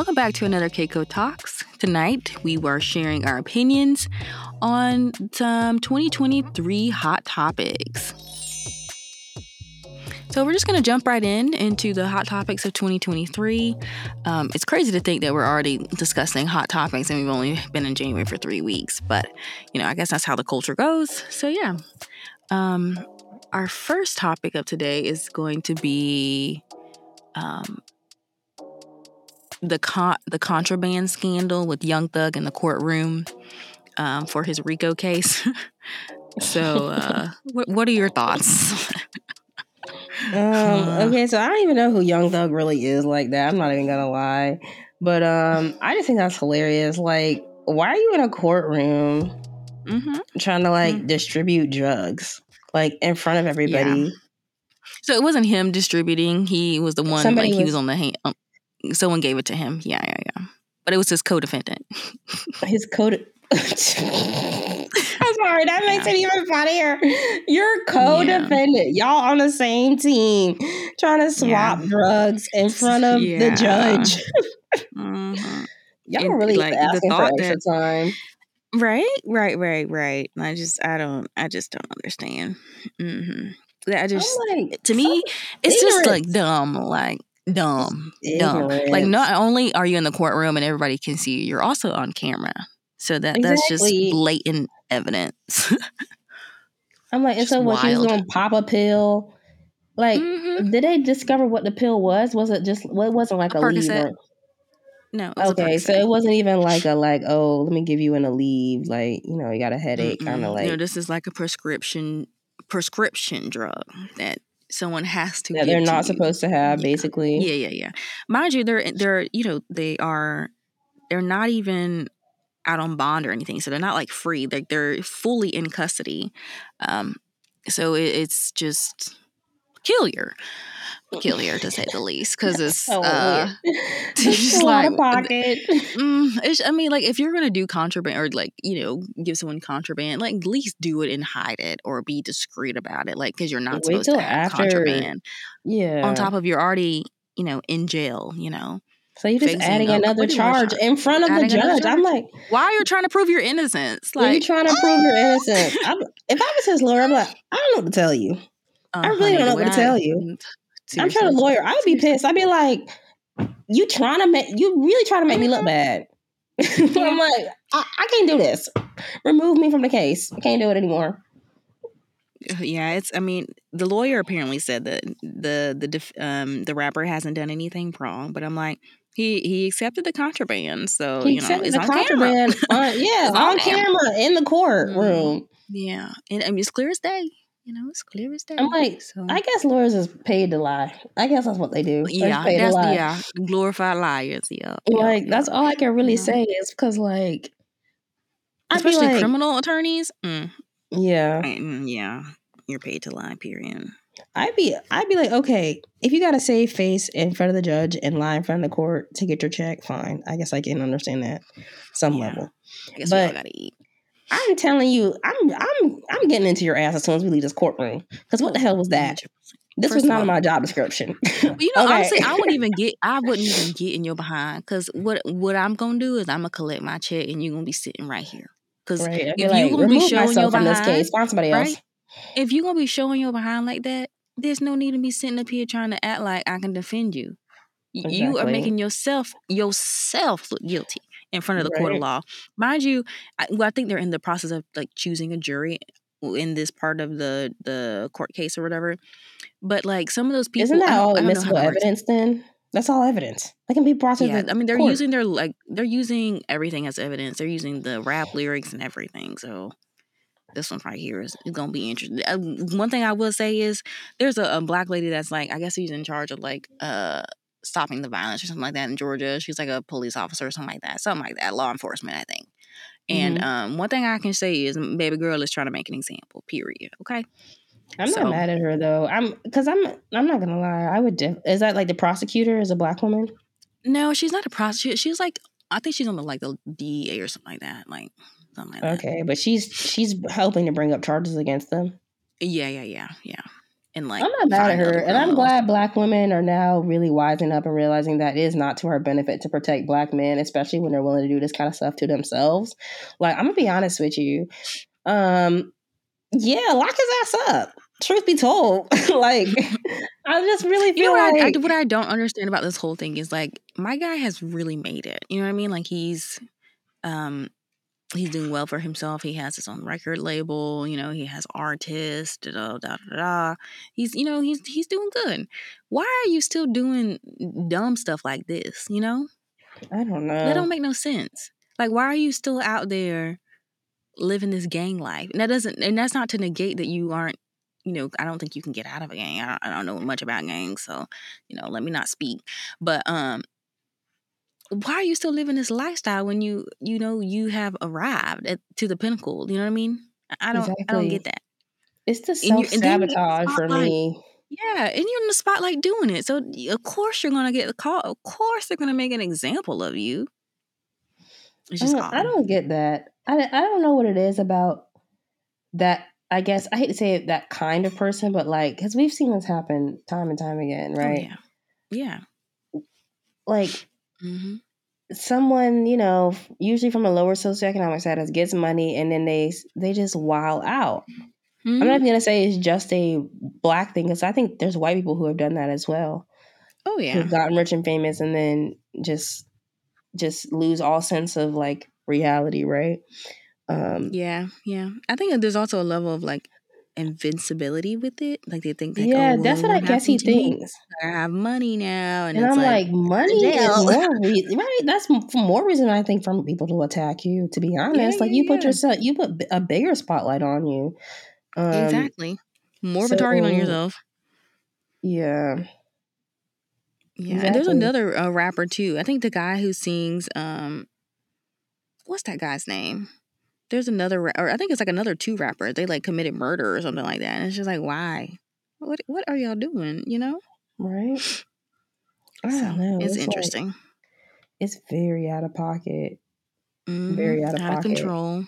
Welcome back to another CaCo Talks. Tonight, we were sharing our opinions on some 2023 hot topics. So, we're just going to jump right in into the hot topics of 2023. Um, it's crazy to think that we're already discussing hot topics and we've only been in January for three weeks, but you know, I guess that's how the culture goes. So, yeah. Um, our first topic of today is going to be um, the con- the contraband scandal with Young Thug in the courtroom um, for his RICO case. so, uh, what, what are your thoughts? um, okay, so I don't even know who Young Thug really is like that. I'm not even gonna lie, but um, I just think that's hilarious. Like, why are you in a courtroom mm-hmm. trying to like mm-hmm. distribute drugs like in front of everybody? Yeah. So it wasn't him distributing. He was the one. Somebody like he was, was on the hand. Um, someone gave it to him. Yeah, yeah, yeah. But it was his co-defendant. his co. I'm sorry, that makes yeah. it even funnier. You're co-defendant. Yeah. Y'all on the same team, trying to swap yeah. drugs in front of the judge. mm-hmm. Y'all it, really like the thought that, time. Right, right, right, right. I just, I don't, I just don't understand. Mm-hmm. I just, like, to me, it's ignorant. just like dumb. Like, dumb, dumb. Like not only are you in the courtroom and everybody can see you, you're also on camera. So that exactly. that's just blatant evidence. I'm like, and so what? She was gonna pop a pill. Like, mm-hmm. did they discover what the pill was? Was it just? Well, it wasn't like a, a leave. No. Okay, so it wasn't even like a like oh let me give you an Aleve like you know you got a headache kind of like no this is like a prescription prescription drug that someone has to that they're not supposed to have yeah. basically. Yeah yeah yeah. Mind you they're they're you know they are they're not even out on bond or anything so they're not like free. Like they're, they're fully in custody. Um so it, it's just peculiar peculiar to say the least because it's so uh just like pocket mm, it's, i mean like if you're gonna do contraband or like you know give someone contraband like at least do it and hide it or be discreet about it like because you're not Wait supposed to have after, contraband yeah on top of you're already you know in jail you know so you're just adding another charge in front of the judge. I'm like, why are you trying to prove your innocence? Like, you trying to prove your innocence. I'm, if I was his lawyer, I'm like, I don't know what to tell you. Uh, I really honey, don't know what to tell you. Seriously. I'm trying to lawyer. I'd be pissed. I'd be like, you trying to make you really trying to make me look bad. So I'm like, I, I, can't do this. Remove me from the case. I can't do it anymore. Yeah, it's. I mean, the lawyer apparently said that the the um the rapper hasn't done anything wrong, but I'm like, he he accepted the contraband, so he you know, it's the on contraband. on, yeah, on, on camera. camera in the courtroom. Mm-hmm. Yeah, and I mean, it's clear as day. You know, it's clear as day. I'm like, so. I guess lawyers is paid to lie. I guess that's what they do. Yeah, that's yeah, glorified liars. Yeah, like yeah. that's all I can really yeah. say is because like, especially like, criminal attorneys. Mm, yeah, I, mm, yeah, you're paid to lie. Period. I'd be, I'd be like, okay, if you got to save face in front of the judge and lie in front of the court to get your check, fine. I guess I can understand that some yeah. level. I guess but, we all gotta eat. I'm telling you, I'm I'm I'm getting into your ass as soon as we leave this courtroom. Because what the hell was that? Mm. This First was not in my job description. you know, okay. honestly, I wouldn't even get. I wouldn't even get in your behind. Because what what I'm gonna do is I'm gonna collect my check, and you're gonna be sitting right here. Because right. if like, you're gonna be showing your behind, this case, find somebody else. Right? If you're gonna be showing your behind like that, there's no need to be sitting up here trying to act like I can defend you. Exactly. You are making yourself yourself look guilty in front of the right. court of law. Mind you, I, well, I think they're in the process of like choosing a jury in this part of the the court case or whatever. But like some of those people, isn't that all admissible evidence? Then that's all evidence. They can be brought to yeah, the. I mean, they're court. using their like they're using everything as evidence. They're using the rap lyrics and everything. So this one right here is, gonna be interesting. Uh, one thing I will say is there's a, a, black lady that's like I guess she's in charge of like uh stopping the violence or something like that in Georgia. She's like a police officer or something like that, something like that, law enforcement, I think. And mm-hmm. um, one thing I can say is, baby girl is trying to make an example. Period. Okay. I'm so, not mad at her though. I'm because I'm I'm not gonna lie. I would. Def- is that like the prosecutor is a black woman? No, she's not a prosecutor. She's like I think she's on the like the DEA or something like that. Like something like okay, that. Okay, but she's she's helping to bring up charges against them. Yeah, yeah, yeah, yeah. And like I'm not mad at her, and I'm glad black women are now really wising up and realizing that it is not to our benefit to protect black men, especially when they're willing to do this kind of stuff to themselves. Like I'm gonna be honest with you, um, yeah, lock his ass up. Truth be told, like I just really feel you know like I, I, what I don't understand about this whole thing is like my guy has really made it. You know what I mean? Like he's um he's doing well for himself. He has his own record label. You know, he has artists. Da da da da. He's you know he's he's doing good. Why are you still doing dumb stuff like this? You know, I don't know. That don't make no sense. Like, why are you still out there living this gang life? And that doesn't. And that's not to negate that you aren't. You know, I don't think you can get out of a gang. I don't, I don't know much about gangs, so you know, let me not speak. But um, why are you still living this lifestyle when you you know you have arrived at, to the pinnacle? You know what i mean? I don't exactly. i don't get that. It's the self-sabotage for me. Yeah and you're in the spotlight doing it. So of course you're gonna get the call of course they're gonna make an example of you. It's just uh, I don't, I don't get that. I, I don't know what it is about that i guess i hate to say it, that kind of person but like because we've seen this happen time and time again oh, right? oh, yeah. Yeah. Like Mm-hmm. Someone, you know, usually from a lower socioeconomic status, gets money and then they they just wow out. Mm-hmm. I'm not mm-hmm. going to say it's just a black thing because I think there's white people who have done that as well. Oh yeah, who've gotten rich and famous and then just just lose all sense of like reality, right? Um, yeah, yeah. I think there's also a level of like invincibility with it. Like they think, like, yeah, oh, that's what I guess he thinks. I have money now, and, and I'm like, like money is more reason, right? That's more reason I think for people to attack you. To be honest, yeah, like you yeah. put yourself, you put a bigger spotlight on you. Um, exactly, more so, of a target on yourself. Yeah. Yeah, exactly. and there's another uh, rapper too. I think the guy who sings, um, what's that guy's name? There's another or I think it's like another two rappers. They like committed murder or something like that. And it's just like, why? What what are y'all doing? You know? Right. I so, don't know. It's, it's interesting. Like, it's very out of pocket. Mm-hmm. Very out of out pocket. Of control.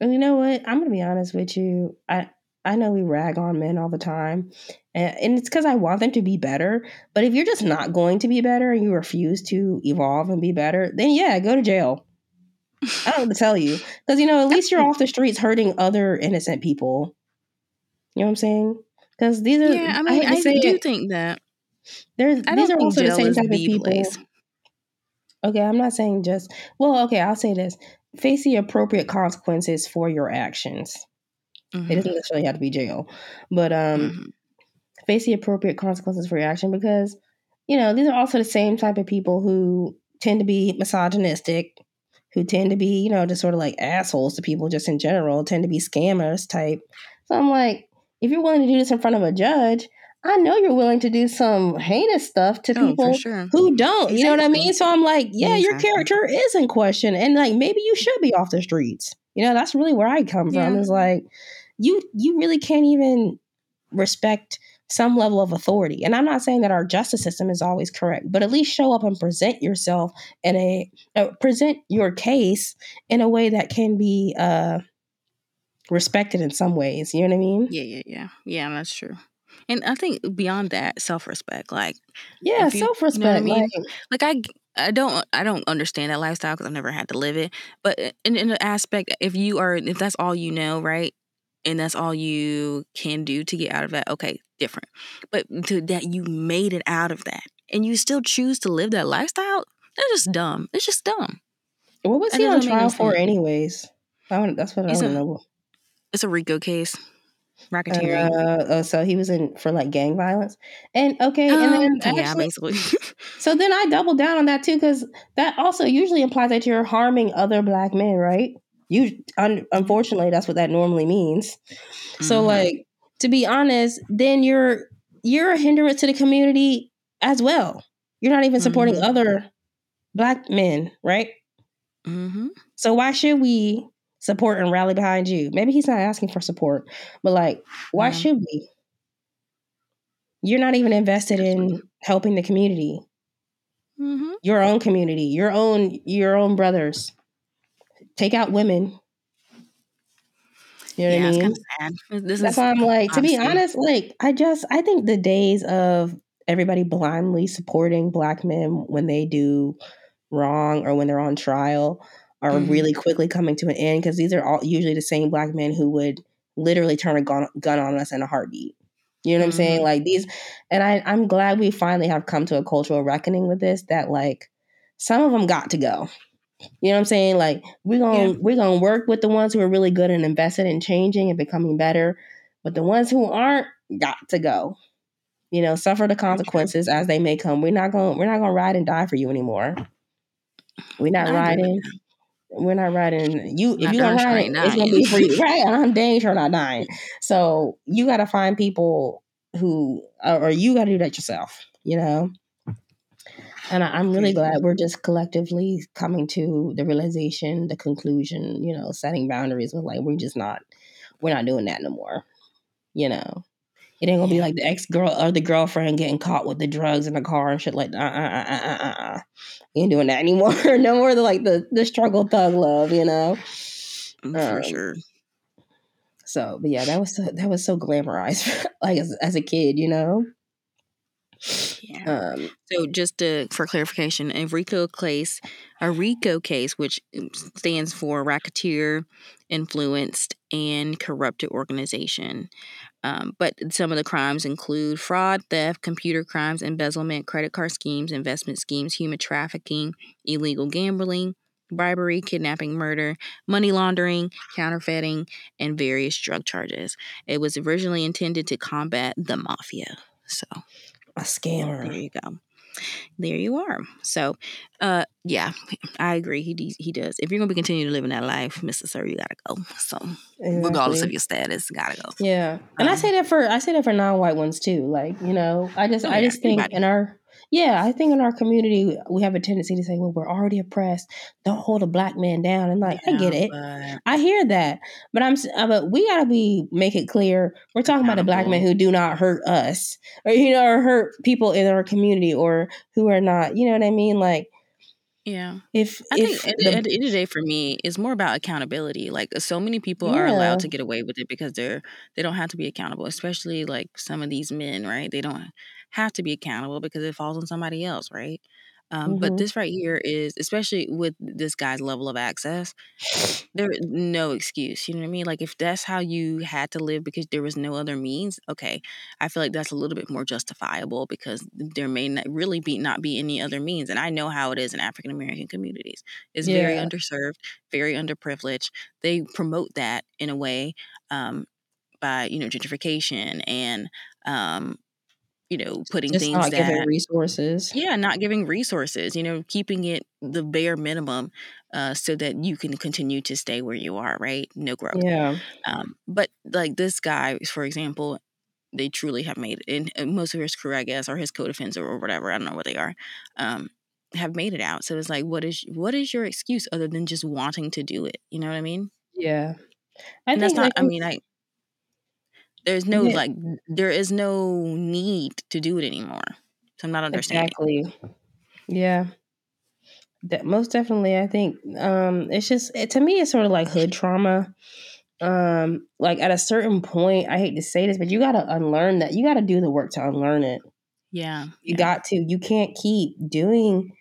And you know what? I'm gonna be honest with you. I I know we rag on men all the time, and, and it's because I want them to be better. But if you're just not going to be better and you refuse to evolve and be better, then yeah, go to jail. I don't know to tell you. Because, you know, at least you're off the streets hurting other innocent people. You know what I'm saying? Because these are. Yeah, I mean, I, I do it. think that. There's, these are also the same type of people. Place. Okay, I'm not saying just. Well, okay, I'll say this. Face the appropriate consequences for your actions. Mm-hmm. It doesn't necessarily have to be jail. But um, mm-hmm. face the appropriate consequences for your action because, you know, these are also the same type of people who tend to be misogynistic who tend to be, you know, just sort of like assholes to people just in general, tend to be scammers type. So I'm like, if you're willing to do this in front of a judge, I know you're willing to do some heinous stuff to oh, people sure. who don't. Exactly. You know what I mean? So I'm like, yeah, exactly. your character is in question, and like maybe you should be off the streets. You know, that's really where I come yeah. from. Is like, you you really can't even respect some level of authority. And I'm not saying that our justice system is always correct, but at least show up and present yourself in a uh, present your case in a way that can be uh, respected in some ways. You know what I mean? Yeah, yeah, yeah, yeah. That's true. And I think beyond that, self respect, like yeah, self respect. You know I mean? Like, like I. I don't I don't understand that lifestyle because I've never had to live it. But in, in the aspect, if you are if that's all you know, right, and that's all you can do to get out of that, okay, different. But to that you made it out of that and you still choose to live that lifestyle, that's just dumb. It's just dumb. What was he on trial for, anyways? I want, that's what I want to know. It's a RICO case, racketeering. Uh, uh, so he was in for like gang violence, and okay, um, and then actually, yeah, basically. so then I double down on that too because that also usually implies that you're harming other black men, right? You, un- unfortunately, that's what that normally means. Mm-hmm. So like to be honest, then you're you're a hindrance to the community as well. You're not even supporting mm-hmm. other black men, right? Mm-hmm. So why should we support and rally behind you? Maybe he's not asking for support, but like, why yeah. should we? You're not even invested in helping the community, mm-hmm. your own community, your own your own brothers. Take out women. You know yeah, what I mean? Kind of That's why I'm like, to be honest, like I just I think the days of everybody blindly supporting black men when they do wrong or when they're on trial are mm-hmm. really quickly coming to an end because these are all usually the same black men who would literally turn a gun, gun on us in a heartbeat. You know what mm-hmm. I'm saying? Mm-hmm. Like these, and I, I'm glad we finally have come to a cultural reckoning with this. That like some of them got to go. You know what I'm saying? Like we're gonna yeah. we're gonna work with the ones who are really good and invested in changing and becoming better, but the ones who aren't got to go. You know, suffer the consequences as they may come. We're not gonna we're not gonna ride and die for you anymore. We're not riding. We're not riding. You if you don't ride, it's gonna be for you, right? I'm dang sure not dying. So you got to find people who, or you got to do that yourself. You know. And I, am really glad we're just collectively coming to the realization, the conclusion, you know, setting boundaries with like we're just not we're not doing that no more. You know. It ain't gonna be like the ex girl or the girlfriend getting caught with the drugs in the car and shit like uh uh uh uh uh. uh. Ain't doing that anymore. no more the like the the struggle thug love, you know. Mm, for um, sure. So, but yeah, that was so, that was so glamorized, like as, as a kid, you know. Yeah. Um, so just to, for clarification, a RICO case, a RICO case, which stands for racketeer, influenced, and corrupted organization. Um, but some of the crimes include fraud, theft, computer crimes, embezzlement, credit card schemes, investment schemes, human trafficking, illegal gambling, bribery, kidnapping, murder, money laundering, counterfeiting, and various drug charges. It was originally intended to combat the mafia. So a scammer. There you go. There you are. So, uh, yeah, I agree. He he does. If you're gonna be continue to live in that life, Mister Sir, you gotta go. So, exactly. regardless of your status, gotta go. Yeah, and um, I say that for I say that for non-white ones too. Like you know, I just oh, I just think in our yeah, I think in our community we have a tendency to say, "Well, we're already oppressed. Don't hold a black man down." And like, yeah, I get it, but... I hear that, but I'm uh, but we gotta be make it clear we're talking about the black men who do not hurt us, or you know, or hurt people in our community, or who are not, you know what I mean? Like, yeah. If I if think the, at, the end of the day for me it's more about accountability. Like so many people yeah. are allowed to get away with it because they're they don't have to be accountable, especially like some of these men, right? They don't have to be accountable because it falls on somebody else, right? Um, mm-hmm. But this right here is, especially with this guy's level of access, there no excuse. You know what I mean? Like if that's how you had to live because there was no other means, okay, I feel like that's a little bit more justifiable because there may not really be not be any other means. And I know how it is in African American communities. It's yeah. very underserved, very underprivileged. They promote that in a way um, by you know gentrification and um, you know, putting Just things not that, giving resources. Yeah, not giving resources, you know, keeping it the bare minimum uh, so that you can continue to stay where you are, right? No growth. Yeah. Um, but like this guy, for example, they truly have made it. And most of his crew, I guess, or his co-defendants or whatever, I don't know what they are, um, have made it out. So it's like, what is what is your excuse other than just wanting to do it? You know what I mean? Yeah. I and think that's not. Like, I mean, like there's no yeah. like there is no need to do it anymore. So I'm not understanding. Exactly. Yeah. That most definitely I think um it's just it, to me it's sort of like hood trauma. Um like at a certain point, I hate to say this, but you got to unlearn that. You got to do the work to unlearn it. Yeah. You yeah. got to. You can't keep doing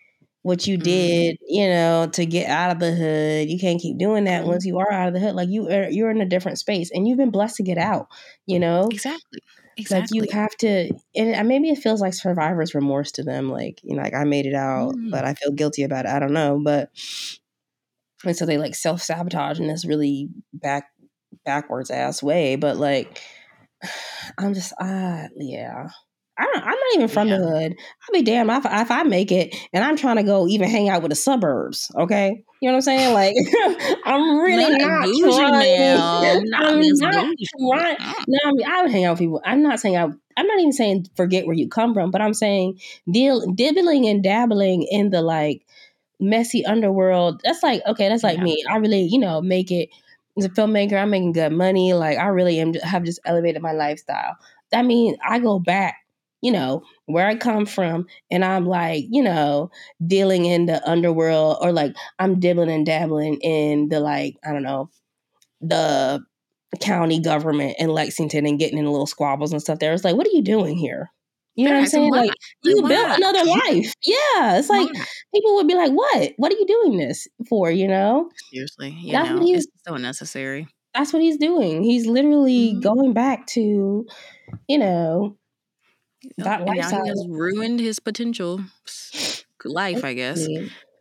what you mm-hmm. did, you know, to get out of the hood. You can't keep doing that mm-hmm. once you are out of the hood. Like you are, you're in a different space, and you've been blessed to get out. You know, exactly. Exactly. Like you have to, and maybe it feels like survivor's remorse to them. Like you know, like I made it out, mm. but I feel guilty about it. I don't know, but and so they like self sabotage in this really back backwards ass way. But like, I'm just, ah, uh, yeah. I don't, I'm not even from yeah. the hood. I'll be damned if, if I make it and I'm trying to go even hang out with the suburbs. Okay. You know what I'm saying? Like, I'm really not, not trying. Not I'm not trying. No, I, mean, I would hang out with people. I'm not saying I, I'm not even saying forget where you come from, but I'm saying deal, dibbling and dabbling in the like messy underworld. That's like, okay, that's like yeah. me. I really, you know, make it as a filmmaker. I'm making good money. Like, I really am, have just elevated my lifestyle. That means I go back you know, where I come from, and I'm like, you know, dealing in the underworld, or like I'm dibbling and dabbling in the like, I don't know, the county government in Lexington and getting in little squabbles and stuff there. It's like, what are you doing here? You know what I'm saying? Like you built another life. Yeah. It's like people would be like, What? What are you doing this for? You know? Seriously. You that's know, what he's, it's so unnecessary. That's what he's doing. He's literally mm-hmm. going back to, you know, that lifestyle. He has ruined his potential life, I guess.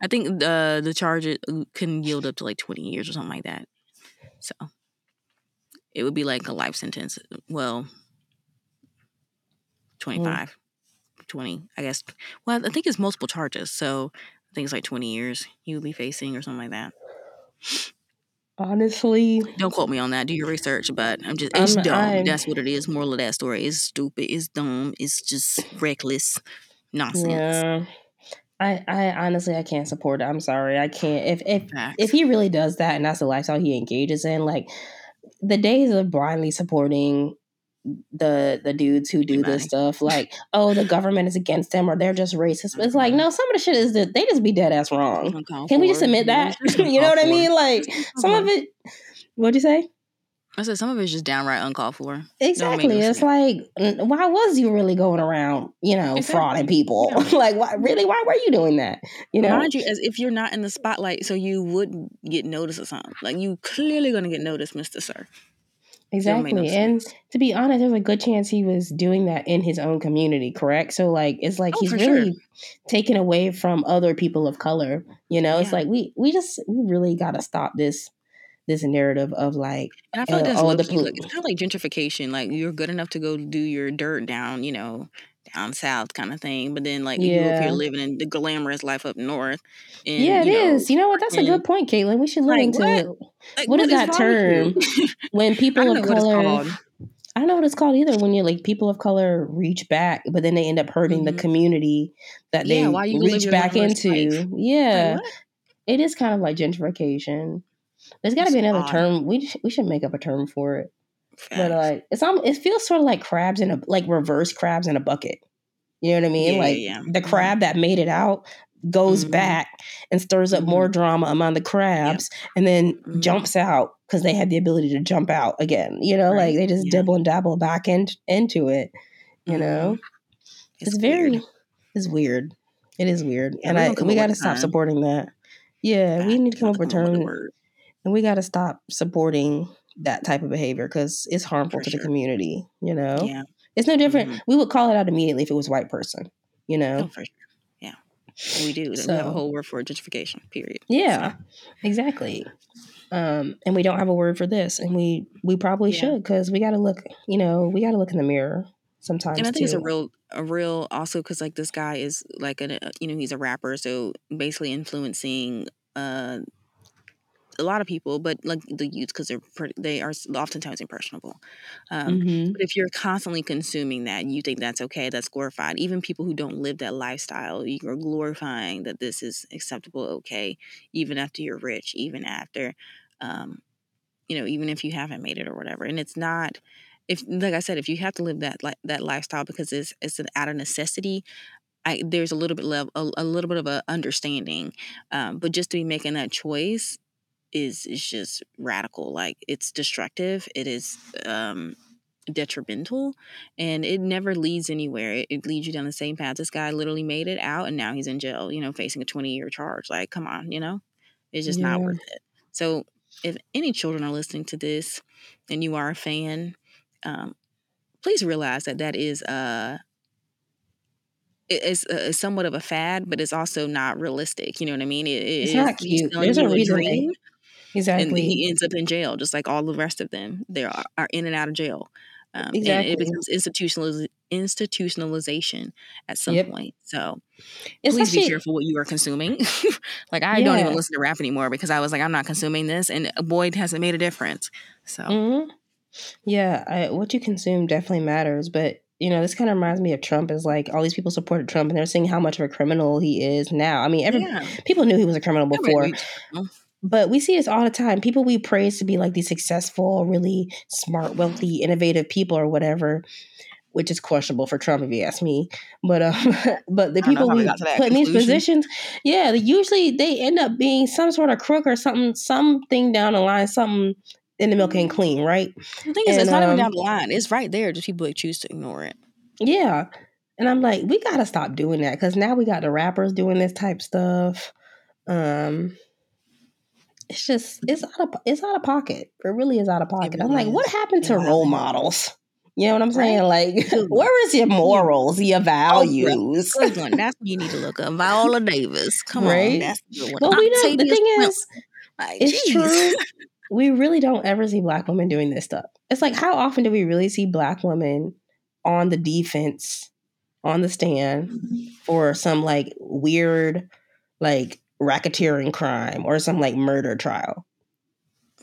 I think the the charge uh, can yield up to like 20 years or something like that. So it would be like a life sentence. Well, 25, mm. 20, I guess. Well, I think it's multiple charges. So I think it's like 20 years he would be facing or something like that. Honestly, don't quote me on that. Do your research, but I'm just it's I'm, dumb. I'm, That's what it is. Moral of that story is stupid. It's dumb. It's just reckless nonsense. Yeah. I, I honestly I can't support it. I'm sorry. I can't if if Facts. if he really does that and that's the lifestyle he engages in, like the days of blindly supporting the the dudes who do this stuff like oh the government is against them or they're just racist it's like mm-hmm. no some of the shit is that they just be dead ass wrong can we just admit that you know what i mean like some of it what'd you say I said some of it's just downright uncalled for. Exactly. It's like, why was you really going around, you know, exactly. frauding people? Yeah. like, why really? Why were you doing that? You know, mind you, as if you're not in the spotlight, so you would get noticed or something. Like, you clearly going to get noticed, Mister Sir. Exactly. No and to be honest, there's a good chance he was doing that in his own community, correct? So like it's like oh, he's really sure. taken away from other people of color. You know, yeah. it's like we we just we really gotta stop this this narrative of like and I feel uh, like that's oh, the like, it's kind of like gentrification. Like you're good enough to go do your dirt down, you know, down south kind of thing. But then like yeah. you if you're living in the glamorous life up north. And, yeah, it you know, is. You know what? That's and, a good point, Catelyn. We should look like, into what, like, what is that term when people of color. I don't know what it's called either. When you're like people of color reach back, but then they end up hurting mm-hmm. the community that yeah, they reach back into. Life? Yeah, like, it is kind of like gentrification. There's got to be another odd. term. We we should make up a term for it. Facts. But like it's um, it feels sort of like crabs in a like reverse crabs in a bucket. You know what I mean? Yeah, like yeah. the mm-hmm. crab that made it out goes mm-hmm. back and stirs up mm-hmm. more drama among the crabs yep. and then mm-hmm. jumps out because they had the ability to jump out again. You know, right. like they just yeah. dibble and dabble back in, into it. You know, mm-hmm. it's, it's very, it's weird. It is weird, and I we got to stop supporting that. Yeah, we need to come up with a term, and we got to stop supporting that type of behavior because it's harmful For to sure. the community. You know, yeah, it's no different. Mm-hmm. We would call it out immediately if it was a white person. You know, oh, for sure. Yeah, we do. So, we have a whole word for gentrification. Period. Yeah, so. exactly. Um, and we don't have a word for this, and we we probably yeah. should because we got to look. You know, we got to look in the mirror sometimes. And I think too. it's a real, a real also because like this guy is like a you know he's a rapper, so basically influencing uh a lot of people, but like the youth, because they're pretty, they are oftentimes impressionable. Um, mm-hmm. But if you're constantly consuming that, you think that's okay, that's glorified. Even people who don't live that lifestyle, you're glorifying that this is acceptable, okay, even after you're rich, even after, um, you know, even if you haven't made it or whatever. And it's not. If, like I said, if you have to live that like that lifestyle because it's it's an out of necessity, I, there's a little bit level, a, a little bit of a understanding, um, but just to be making that choice is is just radical. Like it's destructive. It is um, detrimental, and it never leads anywhere. It, it, leads you down the same path. This guy literally made it out, and now he's in jail. You know, facing a twenty year charge. Like, come on, you know, it's just yeah. not worth it. So, if any children are listening to this, and you are a fan, um, please realize that that is uh it's, uh, somewhat of a fad, but it's also not realistic. You know what I mean? It, it's not cute. There's a reason. Exactly. And he ends up in jail, just like all the rest of them. They are, are in and out of jail. Um, exactly. And it becomes institutionaliz- institutionalization at some yep. point. So please be careful what you are consuming. like I yeah. don't even listen to rap anymore because I was like, I'm not consuming this, and boy, it hasn't made a difference. So mm-hmm. yeah, I, what you consume definitely matters, but you know, this kind of reminds me of Trump. Is like all these people supported Trump, and they're seeing how much of a criminal he is now. I mean, every yeah. people knew he was a criminal before, but we see this all the time. People we praise to be like these successful, really smart, wealthy, innovative people or whatever, which is questionable for Trump if you ask me. But um, but the people we, put in these positions, yeah, usually they end up being some sort of crook or something, something down the line, something in the milk ain't clean, right? The thing is, and, it's not um, even down the line. It's right there. Just people choose to ignore it. Yeah. And I'm like, we gotta stop doing that because now we got the rappers doing this type stuff. Um, it's just it's out of it's out of pocket. It really is out of pocket. Really I'm like, what happened to role models? You know what I'm saying? Right. Like, where is your morals, your oh, values? Oh, That's what you need to look up. Viola Davis. Come right? on. That's the good one. Well, we don't. The thing is, like, it's geez. true. We really don't ever see black women doing this stuff. It's like, how often do we really see black women on the defense, on the stand, mm-hmm. for some like weird, like racketeering crime or some like murder trial.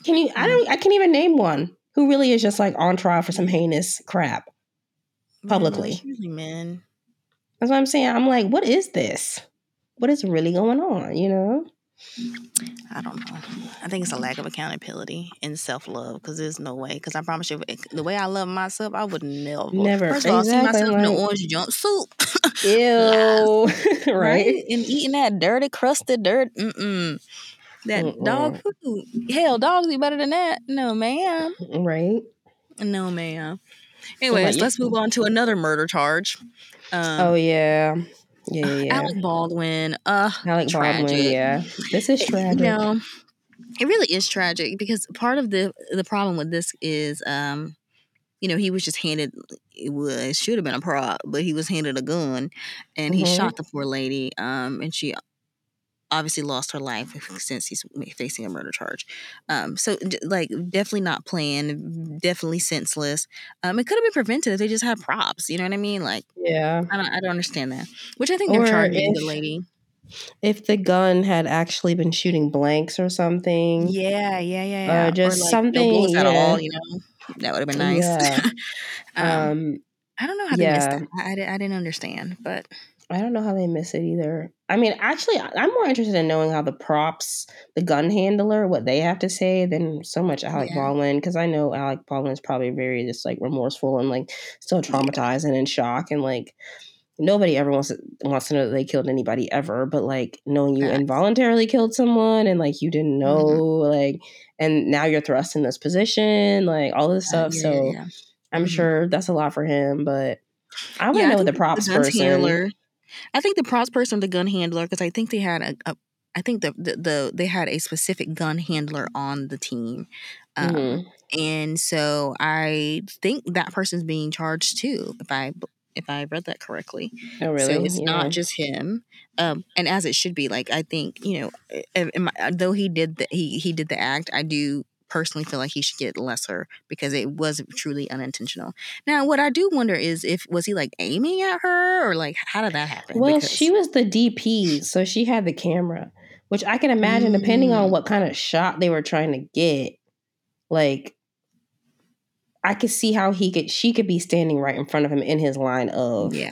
Can you? I don't. I can't even name one who really is just like on trial for some heinous crap publicly. Man, that's what I'm saying. I'm like, what is this? What is really going on? You know. I don't know. I think it's a lack of accountability and self love because there's no way. Because I promise you, the way I love myself, I would never. Never. First of all, exactly. see myself like, in an orange jumpsuit. Ew. right? right? And eating that dirty, crusted dirt. Mm-mm. That Mm-mm. dog food. Hell, dogs eat better than that. No, ma'am. Right. No, ma'am. Anyways, so, let's move on to another murder charge. Um, oh, yeah. Yeah, yeah. Alec Baldwin. Uh, Alec tragic. Baldwin. Yeah, this is tragic. You know, it really is tragic because part of the the problem with this is, um, you know, he was just handed. It was it should have been a prop, but he was handed a gun, and mm-hmm. he shot the poor lady. Um, and she obviously lost her life since he's facing a murder charge. Um, so like definitely not planned, definitely senseless. Um, it could have been prevented if they just had props. You know what I mean? Like, yeah, I don't, I don't understand that. Which I think they're charging if, the lady. If the gun had actually been shooting blanks or something, yeah, yeah, yeah, yeah. Uh, just like something no yeah. at all, you know, that would have been nice. Yeah. um, um, I don't know how they yeah. missed that. I, I didn't understand, but I don't know how they miss it either. I mean, actually, I'm more interested in knowing how the props, the gun handler, what they have to say than so much Alec yeah. Baldwin because I know Alec Baldwin is probably very just like remorseful and like still traumatized and in shock and like nobody ever wants to, wants to know that they killed anybody ever, but like knowing you involuntarily killed someone and like you didn't know, mm-hmm. like, and now you're thrust in this position, like all this stuff. Uh, yeah, so yeah. I'm mm-hmm. sure that's a lot for him, but I want to know the props the person. Handler I think the props person, the gun handler, because I think they had a, a I think the, the, the they had a specific gun handler on the team, um, mm-hmm. and so I think that person's being charged too. If I if I read that correctly, oh really? So it's yeah. not just him, um, and as it should be. Like I think you know, though he did the, he he did the act, I do personally feel like he should get lesser because it was truly unintentional. Now, what I do wonder is if was he like aiming at her or like how did that happen? Well, because- she was the DP, so she had the camera, which I can imagine mm. depending on mm. what kind of shot they were trying to get, like I could see how he could she could be standing right in front of him in his line of yeah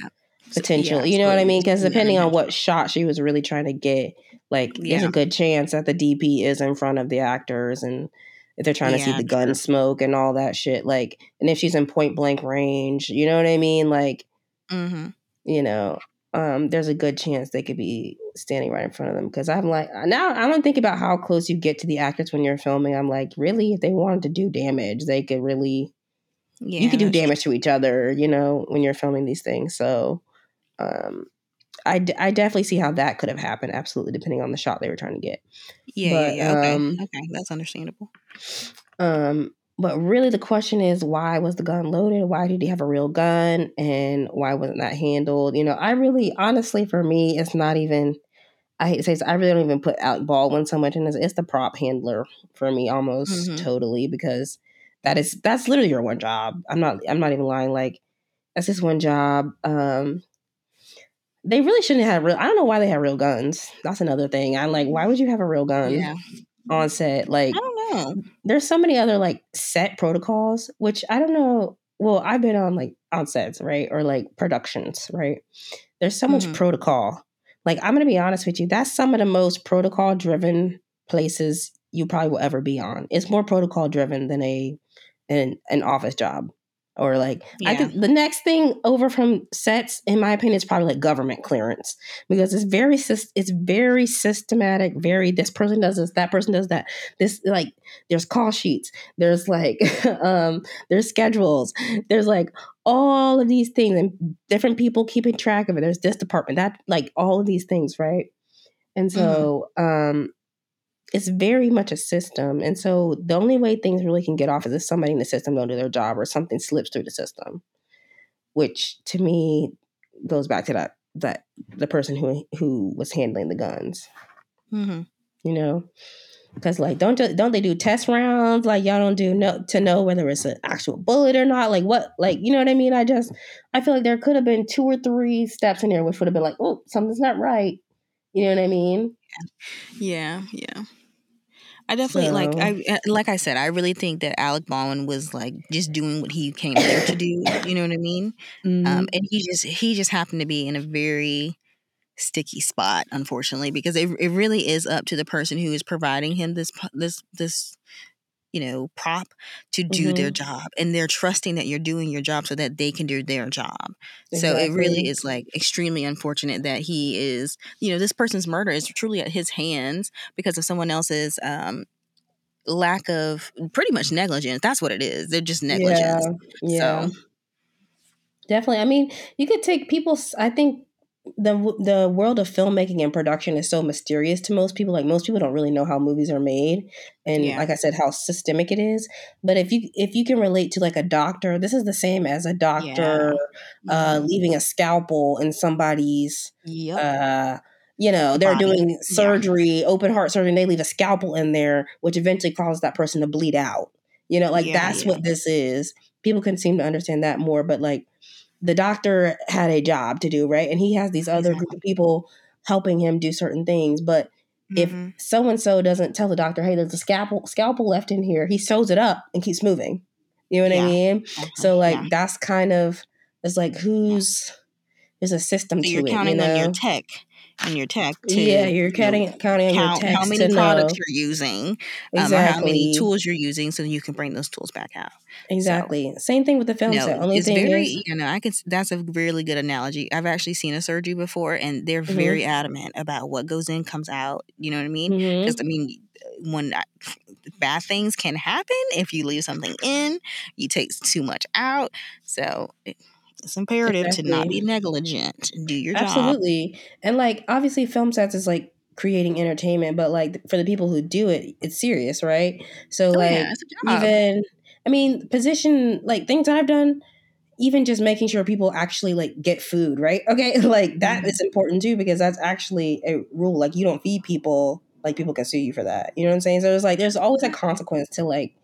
potential. Yeah, you know what I mean? Because depending on what shot she was really trying to get, like yeah. there's a good chance that the DP is in front of the actors and if they're trying yeah, to see the gun smoke and all that shit. Like, and if she's in point blank range, you know what I mean? Like, mm-hmm. you know, um, there's a good chance they could be standing right in front of them. Because I'm like, now I don't think about how close you get to the actors when you're filming. I'm like, really, if they wanted to do damage, they could really, yeah, you could do damage true. to each other, you know, when you're filming these things. So, um, I, d- I definitely see how that could have happened. Absolutely, depending on the shot they were trying to get. Yeah, but, yeah, yeah. Okay, um, okay, that's understandable. Um, but really, the question is, why was the gun loaded? Why did he have a real gun? And why wasn't that handled? You know, I really, honestly, for me, it's not even. I hate to say this, I really don't even put Alec Baldwin so much in this. It's the prop handler for me, almost mm-hmm. totally, because that is that's literally your one job. I'm not. I'm not even lying. Like that's just one job. Um, they really shouldn't have real. I don't know why they have real guns. That's another thing. I'm like, why would you have a real gun yeah. on set? Like, I don't know. There's so many other like set protocols, which I don't know. Well, I've been on like on sets, right, or like productions, right. There's so much mm-hmm. protocol. Like, I'm gonna be honest with you. That's some of the most protocol driven places you probably will ever be on. It's more protocol driven than a an an office job or like yeah. I could the next thing over from sets, in my opinion, is probably like government clearance because it's very it's very systematic. Very this person does this, that person does that. This like there's call sheets, there's like um there's schedules, there's like all of these things and different people keeping track of it. There's this department that like all of these things, right? And so mm-hmm. um it's very much a system. And so the only way things really can get off is if somebody in the system don't do their job or something slips through the system. Which to me goes back to that that the person who who was handling the guns. Mm-hmm. You know, because like don't don't they do test rounds? Like y'all don't do no to know whether it's an actual bullet or not. Like what? Like you know what I mean? I just I feel like there could have been two or three steps in there which would have been like, oh, something's not right. You know what I mean? Yeah, yeah. I definitely so. like I eh, like I said, I really think that Alec Baldwin was like just doing what he came there to do. You know what I mean? Um, mm-hmm. Um, and he just he just happened to be in a very sticky spot, unfortunately, because it it really is up to the person who is providing him this this this you know prop to do mm-hmm. their job and they're trusting that you're doing your job so that they can do their job exactly. so it really is like extremely unfortunate that he is you know this person's murder is truly at his hands because of someone else's um lack of pretty much negligence that's what it is they're just negligence yeah, yeah. so definitely i mean you could take people i think the the world of filmmaking and production is so mysterious to most people. Like most people don't really know how movies are made, and yeah. like I said, how systemic it is. But if you if you can relate to like a doctor, this is the same as a doctor yeah. uh, mm-hmm. leaving a scalpel in somebody's. Yep. Uh, you know, they're Body. doing surgery, yeah. open heart surgery, and they leave a scalpel in there, which eventually causes that person to bleed out. You know, like that's what this is. People can seem to understand that more, but like the doctor had a job to do, right? And he has these other exactly. group of people helping him do certain things. But mm-hmm. if so and so doesn't tell the doctor, hey, there's a scalpel scalpel left in here, he sews it up and keeps moving. You know what yeah. I mean? Mm-hmm. So like yeah. that's kind of it's like who's there's a system so to you're it. Counting you know? on your tech in your tech to yeah you're counting you know, counting count how many products know. you're using exactly. um, or how many tools you're using so you can bring those tools back out exactly so, same thing with the film no, set only it's thing very is, you know i can that's a really good analogy i've actually seen a surgery before and they're mm-hmm. very adamant about what goes in comes out you know what i mean because mm-hmm. i mean when I, bad things can happen if you leave something in you take too much out so it, it's imperative exactly. to not be negligent. Do your job. Absolutely. And like obviously film sets is like creating entertainment, but like for the people who do it, it's serious, right? So oh, like yeah, even I mean, position like things I've done, even just making sure people actually like get food, right? Okay, like that mm-hmm. is important too because that's actually a rule. Like you don't feed people, like people can sue you for that. You know what I'm saying? So it's like there's always a consequence to like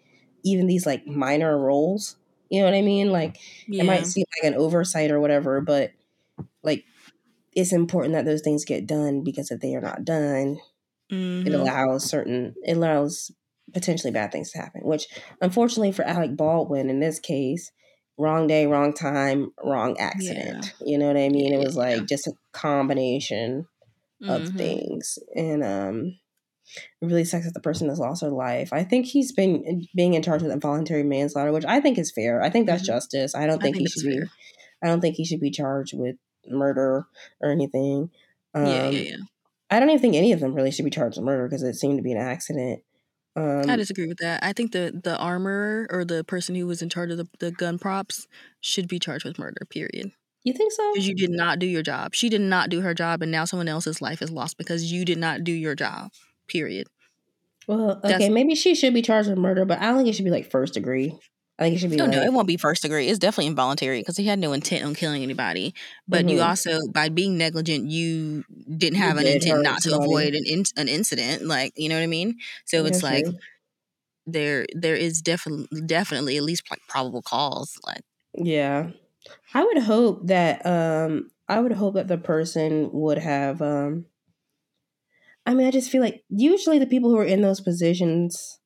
even these like minor roles. You know what I mean? Like yeah. it might seem like an oversight or whatever, but like it's important that those things get done because if they are not done, mm-hmm. it allows certain it allows potentially bad things to happen. Which unfortunately for Alec Baldwin in this case, wrong day, wrong time, wrong accident. Yeah. You know what I mean? It was like just a combination of mm-hmm. things. And um really sucks that the person has lost their life. I think he's been being in charge of involuntary manslaughter, which I think is fair. I think that's mm-hmm. justice. I don't think, I think he should fair. be. I don't think he should be charged with murder or anything. Um, yeah, yeah, yeah. I don't even think any of them really should be charged with murder because it seemed to be an accident. Um, I disagree with that. I think the the armorer or the person who was in charge of the, the gun props should be charged with murder. Period. You think so? Because you did not do your job. She did not do her job, and now someone else's life is lost because you did not do your job. Period. Well, okay, That's, maybe she should be charged with murder, but I don't think it should be like first degree. I think it should be. No, like, no, it won't be first degree. It's definitely involuntary because he had no intent on killing anybody. But mm-hmm. you also, by being negligent, you didn't have you an intent not to avoid an in, an incident. Like you know what I mean. So it's like there there is definitely definitely at least like probable cause. Like yeah, I would hope that um I would hope that the person would have um I mean, I just feel like usually the people who are in those positions,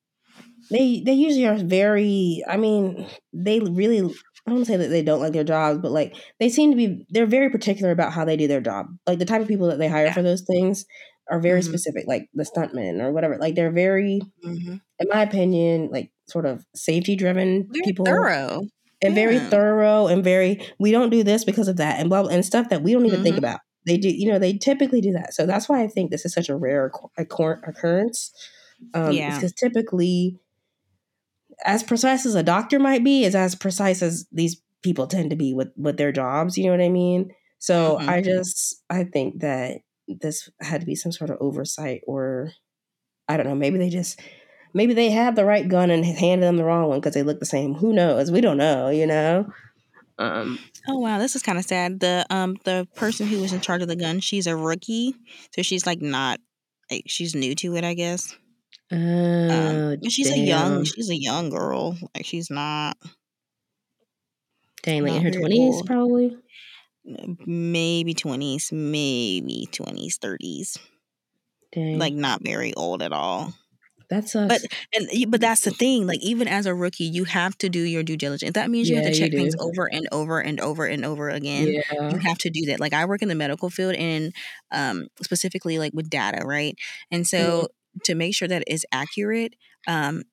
they they usually are very. I mean, they really. I don't say that they don't like their jobs, but like they seem to be. They're very particular about how they do their job. Like the type of people that they hire yeah. for those things are very mm-hmm. specific. Like the stuntmen or whatever. Like they're very, mm-hmm. in my opinion, like sort of safety driven people. Thorough and very thorough and very we don't do this because of that and blah, blah and stuff that we don't even mm-hmm. think about. They do, you know, they typically do that. So that's why I think this is such a rare occurrence. Um, yeah, because typically, as precise as a doctor might be, is as precise as these people tend to be with with their jobs. You know what I mean? So mm-hmm. I just I think that this had to be some sort of oversight, or I don't know. Maybe they just maybe they had the right gun and handed them the wrong one because they look the same. Who knows? We don't know. You know. Um, oh wow, this is kind of sad. The um the person who was in charge of the gun, she's a rookie, so she's like not like she's new to it, I guess. Oh, um, she's damn. a young she's a young girl. Like she's not. Dang, like in her twenties, probably. Maybe twenties, maybe twenties, thirties. Like not very old at all. That's But and but that's the thing. Like even as a rookie, you have to do your due diligence. That means you yeah, have to check things over and over and over and over again. Yeah. You have to do that. Like I work in the medical field and um specifically like with data, right? And so mm-hmm. to make sure that is accurate, um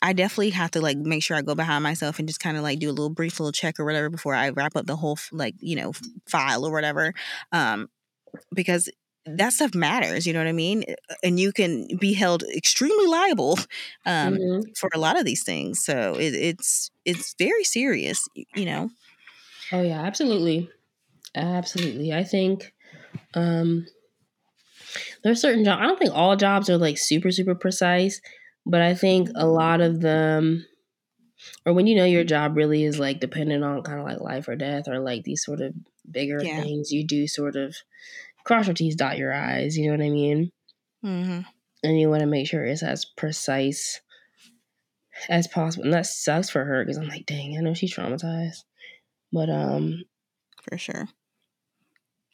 I definitely have to like make sure I go behind myself and just kind of like do a little brief little check or whatever before I wrap up the whole like you know file or whatever. Um, because that stuff matters, you know what I mean? And you can be held extremely liable um, mm-hmm. for a lot of these things. So it, it's it's very serious, you know. Oh yeah, absolutely, absolutely. I think um, there's certain jobs. I don't think all jobs are like super super precise, but I think a lot of them, or when you know your job really is like dependent on kind of like life or death or like these sort of bigger yeah. things, you do sort of cross your T's, dot your I's. You know what I mean? Mm-hmm. And you want to make sure it's as precise as possible. And that sucks for her because I'm like, dang, I know she's traumatized. But um, for sure.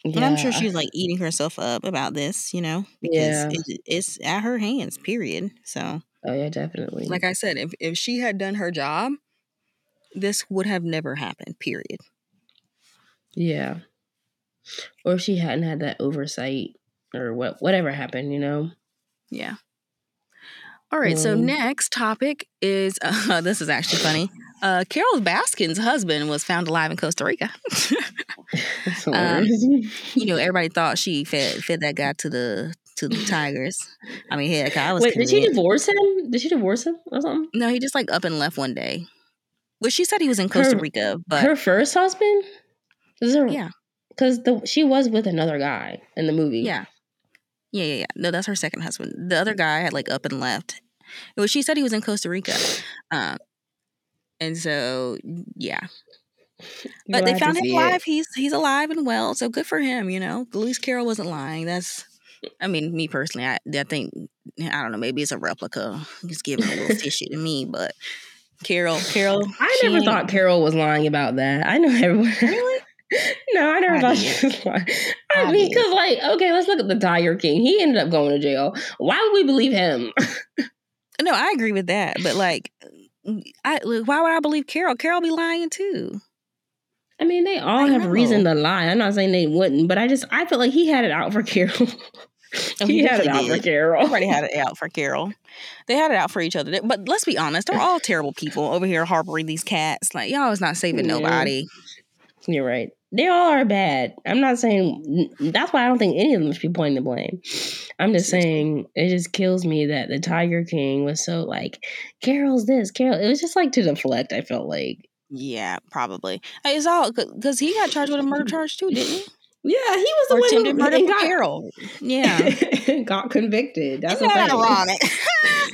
Yeah, and I'm sure she's like eating herself up about this, you know, because yeah. it, it's at her hands. Period. So. Oh yeah, definitely. Like I said, if if she had done her job, this would have never happened. Period. Yeah or if she hadn't had that oversight or what whatever happened, you know. Yeah. All right, um, so next topic is uh, this is actually funny. Uh, Carole Baskin's husband was found alive in Costa Rica. um, you know, everybody thought she fed fed that guy to the to the tigers. I mean, heck, I was. Wait, did she divorce him? Did she divorce him or something? No, he just like up and left one day. Well, she said he was in Costa her, Rica, but her first husband. Is there, yeah, because the she was with another guy in the movie. Yeah. Yeah, yeah, yeah. No, that's her second husband. The other guy had like up and left. Was she said he was in Costa Rica. Um, and so yeah. But they found him alive. It. He's he's alive and well, so good for him, you know. Louise Carroll wasn't lying. That's I mean, me personally, I I think I don't know, maybe it's a replica. He's giving a little fishy to me, but Carol, Carol. I never thought Carol was lying about that. I know everyone. Really? No, I never I thought she was lying. I, I mean, because like, okay, let's look at the Tiger King. He ended up going to jail. Why would we believe him? no, I agree with that. But like, I why would I believe Carol? Carol be lying too. I mean, they all I have know. reason to lie. I'm not saying they wouldn't, but I just I feel like he had it out for Carol. Oh, he, he had it out did. for Carol. Already had it out for Carol. They had it out for each other. But let's be honest, they're all terrible people over here harboring these cats. Like y'all is not saving yeah. nobody. You're right they all are bad. I'm not saying that's why I don't think any of them should be pointing the blame. I'm just saying it just kills me that the Tiger King was so like Carol's this, Carol. It was just like to deflect. I felt like. Yeah, probably. Uh, it's all because he got charged with a murder charge too, didn't he? Yeah, he was the or one attempted murder got, Carol. Yeah, got convicted. That's Isn't that ironic. That's,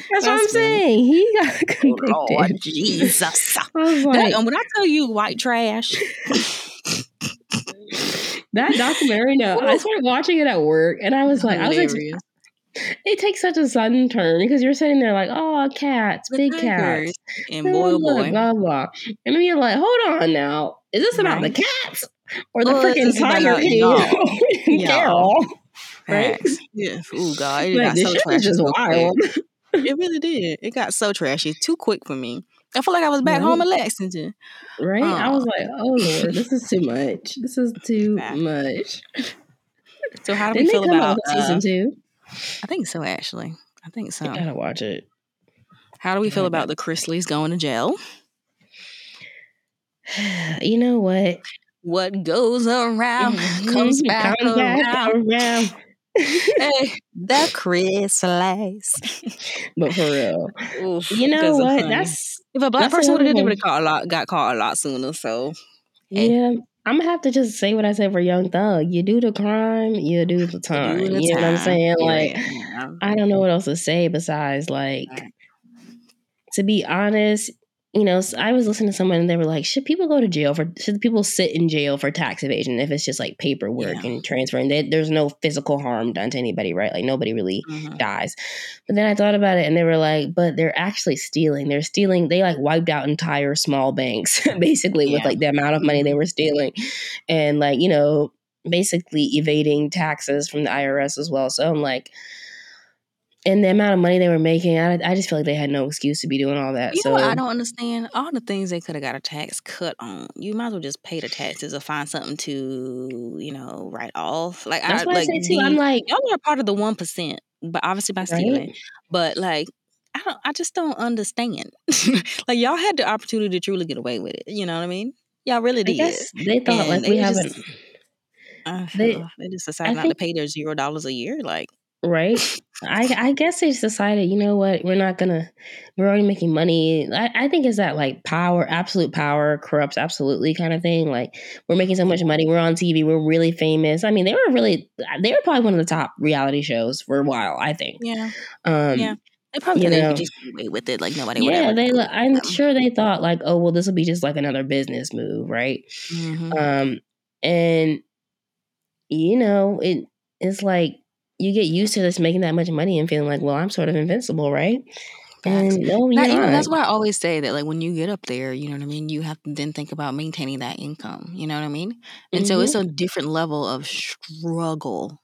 That's what I'm saying. He got oh, convicted. Oh, Jesus! I was like, that, when I tell you white trash that documentary, no, I started watching it at work, and I was like, Hilarious. I was like, it takes such a sudden turn because you're sitting there like, oh, cats, big cats, and boy, oh, boy, blah blah, and then you're like, hold on now, is this about right. the cats or the freaking tiger king? Carol, right? Yeah. Oh God, it like, got so trashy. Just wild. it really did. It got so trashy, too quick for me. I feel like I was back right. home in Lexington. Right? Um, I was like, oh Lord, this is too much. This is too much. So how do Didn't we feel about uh, season two? I think so, actually. I think so. I gotta watch it. How do we feel about the Chrisleys going to jail? You know what? What goes around comes back Come around. Back around. that Chris but for real, Oof, you know what? That's if a black person would have did, would have caught a lot, got caught a lot sooner. So hey. yeah, I'm gonna have to just say what I said for Young Thug. You do the crime, you do the time. You, the you know what I'm saying? Like, yeah. I don't know what else to say besides like. To be honest, you know, I was listening to someone and they were like, should people go to jail for, should people sit in jail for tax evasion if it's just like paperwork yeah. and transferring? They, there's no physical harm done to anybody, right? Like nobody really mm-hmm. dies. But then I thought about it and they were like, but they're actually stealing. They're stealing, they like wiped out entire small banks basically yeah. with like the amount of money they were stealing. And like, you know, basically evading taxes from the IRS as well. So I'm like, and the amount of money they were making, I, I just feel like they had no excuse to be doing all that. You so know I don't understand all the things they could have got a tax cut on. You might as well just pay the taxes or find something to, you know, write off. Like that's I, what like I say too. I'm like, y'all are part of the one percent, but obviously by stealing. Right? But like, I don't. I just don't understand. like y'all had the opportunity to truly get away with it. You know what I mean? Y'all really did. they thought and like we haven't. Uh, they, they just decided not to pay their zero dollars a year. Like right? I I guess they just decided, you know what, we're not gonna we're already making money. I, I think it's that like power, absolute power corrupts absolutely kind of thing. Like we're making so much money, we're on TV, we're really famous. I mean, they were really they were probably one of the top reality shows for a while, I think. Yeah. Um yeah. They probably you know, just away with it, like nobody. Yeah, they. I'm them. sure they thought like, oh well, this will be just like another business move, right? Mm-hmm. Um, and you know, it it's like you get used to just making that much money and feeling like, well, I'm sort of invincible, right? And no, you're not. that's why I always say that, like, when you get up there, you know what I mean. You have to then think about maintaining that income. You know what I mean. And mm-hmm. so it's mm-hmm. a different level of struggle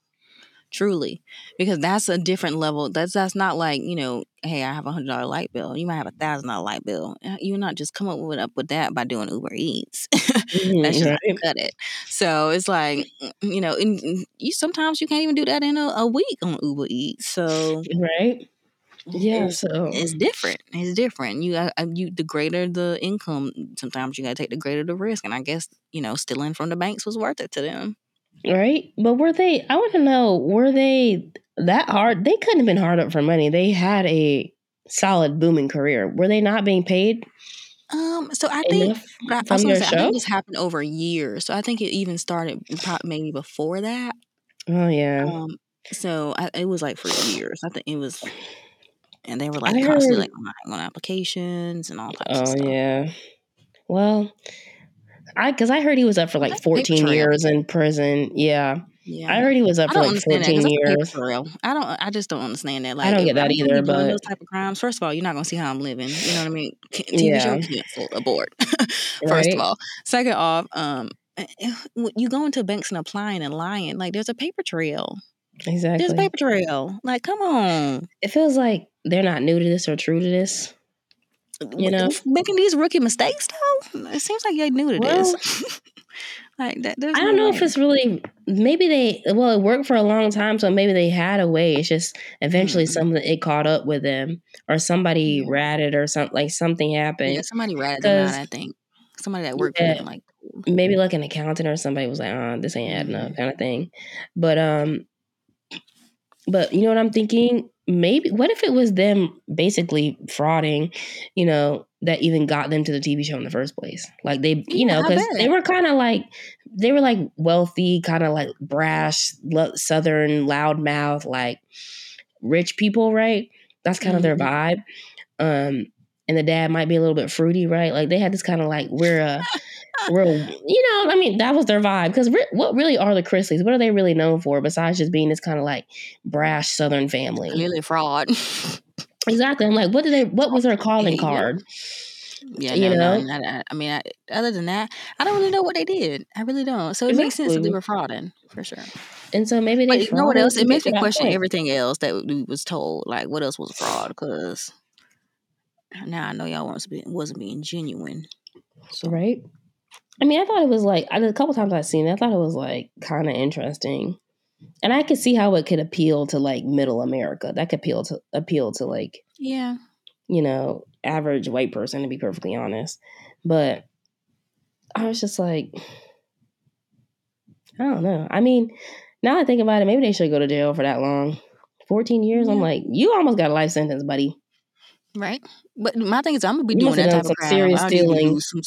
truly because that's a different level that's that's not like you know hey i have a hundred dollar light bill. You might have a thousand dollar light bill uh, you're not just come up with up with that by doing uber eats. Mm-hmm, that's just right. cut it. So it's like mm, you know you sometimes you can't even do that in a, a week on uber eats so right? Yeah it's, so it's different it's different. You uh, you the greater the income sometimes you gotta take the greater the risk and i guess you know stealing from the banks was worth it to them Right? But were they, I want to know, were they that hard? They couldn't have been hard up for money. They had a solid booming career. Were they not being paid? Um, so I think I, from say, I think this happened over years. So I think it even started maybe before that. Oh yeah. Um, so I, it was like for years. I think it was, and they were like I constantly heard, like on applications and all that. Oh of stuff. yeah. Well, I because I heard he was up for like 14 years in prison. Yeah. Yeah. I heard he was up for like 14 years. Real, I don't. I just don't understand that. Like, I don't get that either. But those type of crimes. First of all, you're not gonna see how I'm living. You know what I mean? TV yeah. show canceled, abort. First right? of all. Second off, um, eh, eh, you go into banks and applying and lying. Like, there's a paper trail. Exactly. There's a paper trail. Like, come on. It feels like they're not new to this or true to this. You know, making these rookie mistakes though, it seems like they knew to well, this. like that. I don't know if it's really. Maybe they. Well, it worked for a long time, so maybe they had a way. It's just eventually mm-hmm. something it caught up with them, or somebody yeah. ratted, or something like something happened. Yeah, somebody ratted them out. I think somebody that worked yeah, for them, like maybe like an accountant or somebody was like, "Oh, this ain't adding mm-hmm. kind of thing. But um, but you know what I'm thinking? Maybe what if it was them basically frauding you know that even got them to the tv show in the first place? Like they you know because they were kind of like they were like wealthy kind of like brash southern loudmouth like rich people right? That's kind mm-hmm. of their vibe. Um and the dad might be a little bit fruity right? Like they had this kind of like we're a real, you know, I mean, that was their vibe. Because re- what really are the Chrisleys? What are they really known for besides just being this kind of like brash Southern family? Really fraud. exactly. I'm like, what did they? What was their calling card? Yeah, you no, know. No, I, uh, I mean, I, other than that, I don't really know what they did. I really don't. So it exactly. makes sense that they were frauding for sure. And so maybe they. But you know what else? It makes me question point. everything else that we was told. Like, what else was fraud? Because now I know y'all wasn't wasn't being genuine. So. Right. I mean, I thought it was like a couple times I've seen it. I thought it was like kind of interesting, and I could see how it could appeal to like middle America. That could appeal to appeal to like yeah, you know, average white person to be perfectly honest. But I was just like, I don't know. I mean, now I think about it, maybe they should go to jail for that long. 14 years? Yeah. I'm like, you almost got a life sentence, buddy. Right. But my thing is, I'm gonna be doing that type of crime. Serious stealing, some,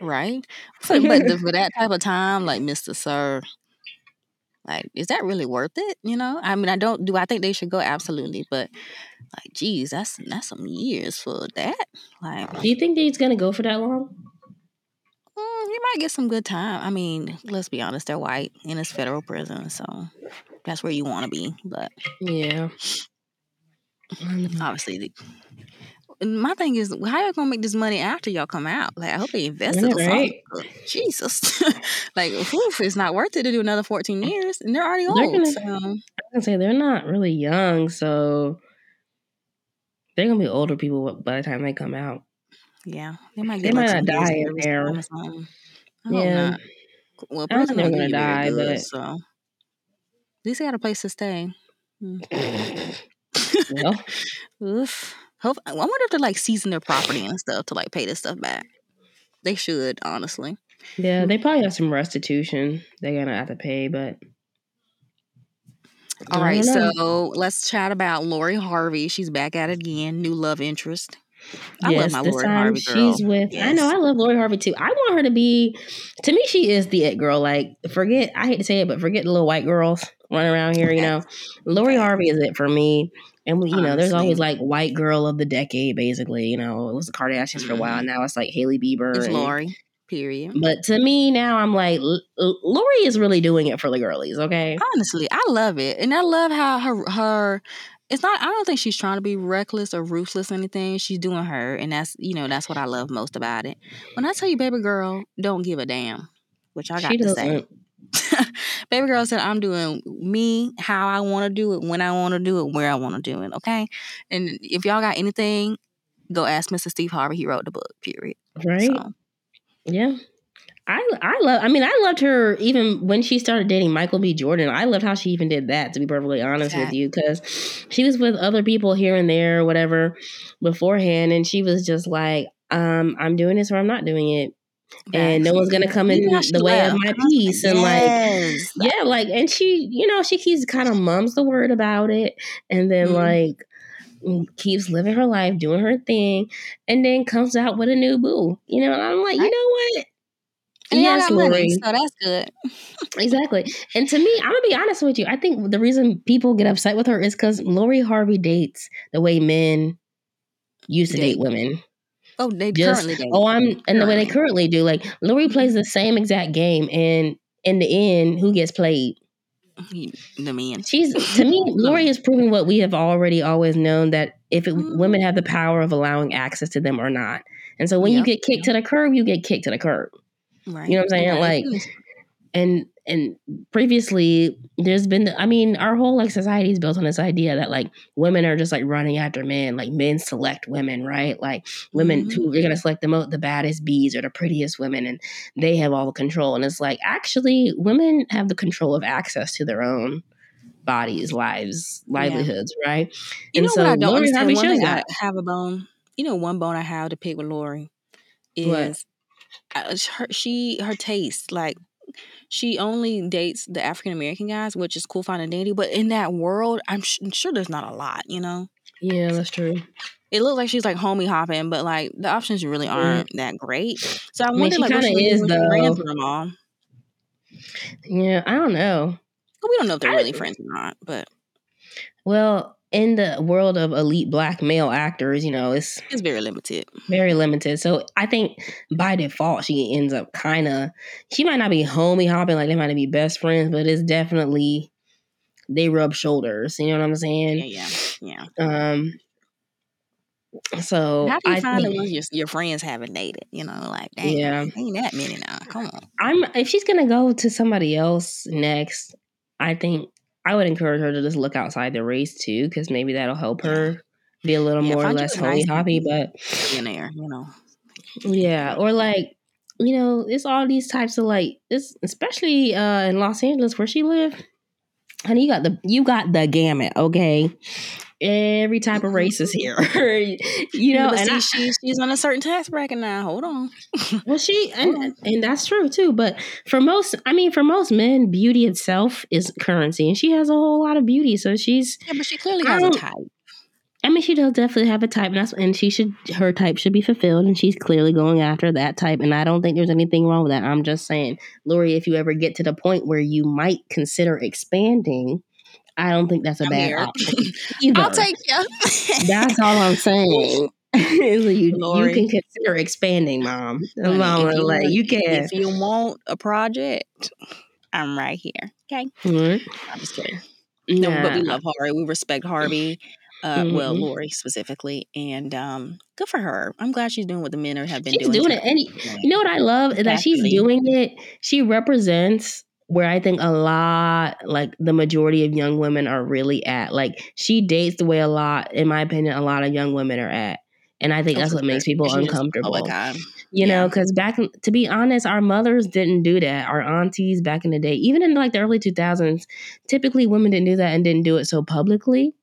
right? So, but the, for that type of time, like Mister Sir, like, is that really worth it? You know, I mean, I don't do. I think they should go absolutely, but like, geez, that's that's some years for that. Like, do you think he's gonna go for that long? Mm, he might get some good time. I mean, let's be honest, they're white in this federal prison, so that's where you want to be. But yeah, obviously, my thing is, how are y'all gonna make this money after y'all come out? Like, I hope they invested yeah, right. Jesus, like, oof, it's not worth it to do another fourteen years, and they're already they're old. Gonna, so. I can say they're not really young, so they're gonna be older people by the time they come out. Yeah, they might. Get they might not die in there. Yeah. Not. Well, I don't think they're gonna die, good, but so at least they got a place to stay. Mm. well, oof. Hope, I wonder if they're like season their property and stuff to like pay this stuff back. They should, honestly. Yeah, they probably have some restitution they're gonna have to pay, but all right, so let's chat about Lori Harvey. She's back at it again, new love interest. I yes, love my Lori Harvey girl. She's with. Yes. I know. I love Lori Harvey too. I want her to be. To me, she is the it girl. Like, forget. I hate to say it, but forget the little white girls running around here. You know, Lori Harvey is it for me. And we, you know, there's always like white girl of the decade, basically. You know, it was the Kardashians mm-hmm. for a while. Mm-hmm. Now it's like Hailey Bieber. It's and, Lori. Period. But to me now, I'm like, Lori is really doing it for the girlies. Okay. Honestly, I love it, and I love how her her. It's not. I don't think she's trying to be reckless or ruthless or anything. She's doing her, and that's you know that's what I love most about it. When I tell you, baby girl, don't give a damn, which I got she to doesn't. say. Baby girl said, I'm doing me how I want to do it, when I want to do it, where I want to do it. Okay. And if y'all got anything, go ask Mr. Steve Harvey. He wrote the book, period. Right. So. Yeah. I, I love I mean I loved her even when she started dating Michael B. Jordan. I loved how she even did that to be perfectly honest with you because she was with other people here and there or whatever beforehand and she was just like um I'm doing this or I'm not doing it and no one's gonna come in the way of my peace and yes. like yeah like and she you know she keeps kind of mums the word about it and then mm-hmm. like mm, keeps living her life doing her thing and then comes out with a new boo you know and i'm like you know what and yes, Lori. Money, so that's good. exactly. And to me, I'm gonna be honest with you. I think the reason people get upset with her is because Lori Harvey dates the way men used to date, date women. Oh, they Just, currently do. Oh, I'm and the way they currently do. Like Lori plays the same exact game, and in the end, who gets played? The man. She's to me, Lori is proving what we have already always known that if it, mm. women have the power of allowing access to them or not. And so when yep. you get kicked to the curb, you get kicked to the curb. Right. You know what I'm saying? Right. Like, and and previously there's been i mean our whole like society is built on this idea that like women are just like running after men like men select women right like women mm-hmm. who are going to select the most the baddest bees or the prettiest women and they have all the control and it's like actually women have the control of access to their own bodies lives livelihoods yeah. right you and know so what i don't Lori understand one thing I have a bone you know one bone i have to pick with lori is what? Uh, her, she her taste like she only dates the African American guys, which is cool, fine, and dandy. But in that world, I'm, sh- I'm sure there's not a lot, you know. Yeah, that's true. It looks like she's like homie hopping, but like the options really aren't mm. that great. So I, I wonder, like, what she is though. Ran through them all. Yeah, I don't know. Well, we don't know if they're I, really friends or not, but well, in the world of elite black male actors, you know, it's it's very limited. Very limited. So I think by default she ends up kind of she might not be homie hopping like they might not be best friends, but it's definitely they rub shoulders. You know what I'm saying? Yeah, yeah, yeah. Um. So how do you I find think, the ones your, your friends haven't dated? You know, like dang, yeah, ain't that many now. Come on. I'm if she's gonna go to somebody else next, I think I would encourage her to just look outside the race too, because maybe that'll help her be a little yeah, more or less homey hoppy. But in there, you know, yeah, or like you know, it's all these types of like this, especially uh, in Los Angeles where she lived. Honey, you got the you got the gamut, okay? Every type of race is here. you know, and see, I, she, she's on a certain tax bracket now. Hold on. well, she and and that's true too. But for most, I mean, for most men, beauty itself is currency, and she has a whole lot of beauty. So she's yeah, but she clearly has a type. I mean, she does definitely have a type, and that's and she should her type should be fulfilled, and she's clearly going after that type. And I don't think there's anything wrong with that. I'm just saying, Lori, if you ever get to the point where you might consider expanding, I don't think that's a I'm bad here. option. Either. I'll take you. that's all I'm saying. you, you can consider expanding, mom. If you, like, you can. If you want a project, I'm right here. Okay. Mm-hmm. I'm just kidding. No, but we love Harvey. We respect Harvey uh, mm-hmm. well, Lori specifically, and um, good for her. I'm glad she's doing what the men have been doing. she's doing. doing it, and you know what I love is that she's doing it. She represents where I think a lot, like the majority of young women are really at. Like she dates the way a lot, in my opinion, a lot of young women are at. And I think oh, that's what makes people uncomfortable. Oh you yeah. know, because back, to be honest, our mothers didn't do that. Our aunties back in the day, even in like the early 2000s, typically women didn't do that and didn't do it so publicly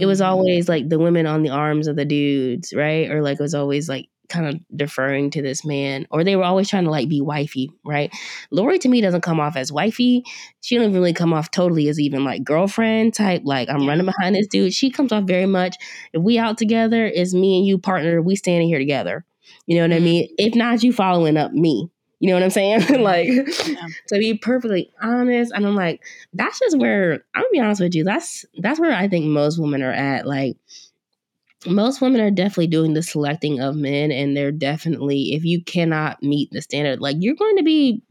it was mm-hmm. always like the women on the arms of the dudes, right? Or like it was always like kind of deferring to this man, or they were always trying to like be wifey, right? Lori to me doesn't come off as wifey. She doesn't really come off totally as even like girlfriend type. Like I'm running behind this dude. She comes off very much. If we out together, it's me and you partner. We standing here together. You know what mm-hmm. I mean? If not, you following up me. You know what I'm saying? like yeah. to be perfectly honest, and I'm like, that's just where I'm gonna be honest with you. That's that's where I think most women are at. Like most women are definitely doing the selecting of men, and they're definitely if you cannot meet the standard, like you're going to be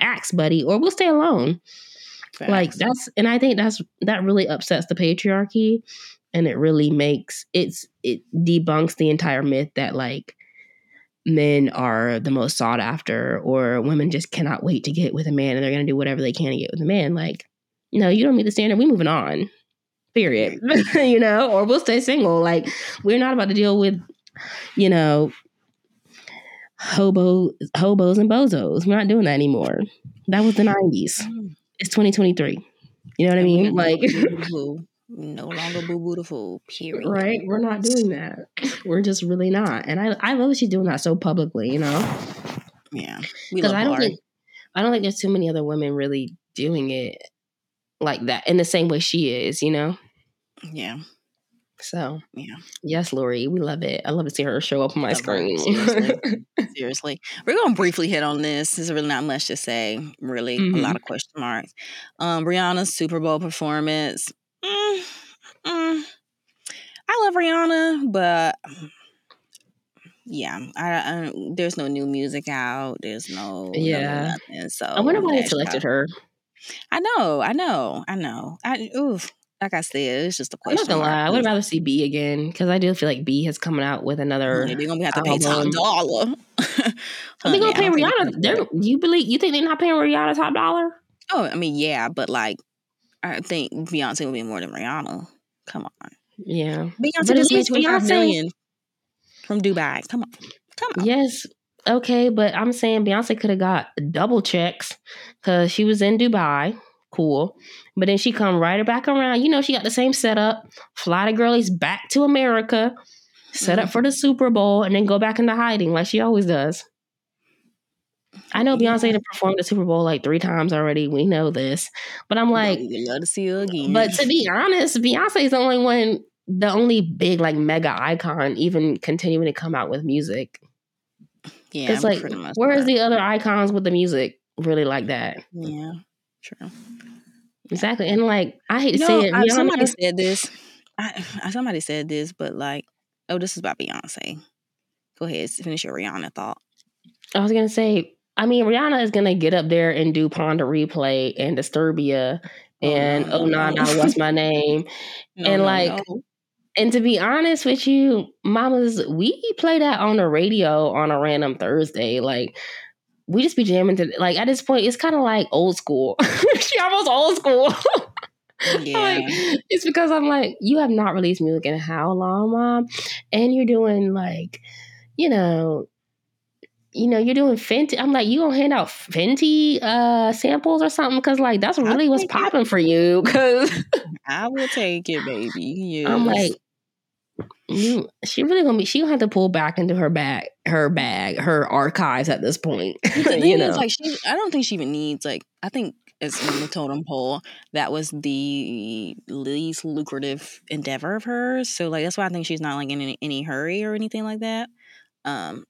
axed, buddy, or we'll stay alone. Facts. Like that's, and I think that's that really upsets the patriarchy, and it really makes it's it debunks the entire myth that like men are the most sought after or women just cannot wait to get with a man and they're going to do whatever they can to get with a man like no you don't meet the standard we moving on period you know or we'll stay single like we're not about to deal with you know hobo hobos and bozos we're not doing that anymore that was the 90s mm. it's 2023 you know what i mean like no longer boo boo the fool. Period. Right? We're not doing that. We're just really not. And I I love that she's doing that so publicly. You know. Yeah. Because I don't think I don't think there's too many other women really doing it like that in the same way she is. You know. Yeah. So yeah, yes, Lori, we love it. I love to see her show up on my screen. Seriously. Seriously, we're gonna briefly hit on this. There's really not much to say. Really, mm-hmm. a lot of question marks. Um, Rihanna's Super Bowl performance. Mm, mm, I love Rihanna, but yeah, I, I, there's no new music out. There's no yeah. nothing, so I wonder why they selected her. I know, I know, I know. I oof. Like I said, it's just a question. I'm not gonna lie. I would rather see B again because I do feel like B has coming out with another. they're gonna have to pay top dollar. Are they gonna pay Rihanna? They're, you believe? You think they're not paying Rihanna top dollar? Oh, I mean, yeah, but like I think Beyonce will be more than Rihanna. Come on. Yeah. Beyonce just made 25 Beyonce, million from Dubai. Come on. Come on. Yes. Okay, but I'm saying Beyonce could have got double checks because she was in Dubai. Cool. But then she come right back around. You know, she got the same setup. Fly the girlies back to America, set mm-hmm. up for the Super Bowl, and then go back into hiding like she always does. I know Beyonce to perform the Super Bowl like three times already. We know this, but I'm like, love to see her again. But to be honest, Beyonce is the only one, the only big like mega icon, even continuing to come out with music. Yeah, it's like, where's the other icons with the music really like that? Yeah, true. Exactly, and like I hate to say it. I, somebody said this. I, somebody said this, but like, oh, this is about Beyonce. Go ahead, finish your Rihanna thought. I was gonna say I mean, Rihanna is gonna get up there and do Pon de Replay and Disturbia oh, and oh, no, oh no, no, what's my name? no, and like no. And to be honest with you, mamas, we play that on the radio on a random Thursday. Like we just be jamming to like at this point, it's kind of like old school. she almost old school. Yeah. like, it's because I'm like, you have not released music in how long, mom? And you're doing like, you know, you know, you're doing Fenty. I'm like, you gonna hand out Fenty uh, samples or something? Because like that's really what's popping for you. Because I will take it, baby. Yes. I'm like, you. She really gonna be. She gonna have to pull back into her bag, her bag, her archives at this point. you know, like she. I don't think she even needs like. I think it's in the totem pole. That was the least lucrative endeavor of hers. So like that's why I think she's not like in any, any hurry or anything like that. Um,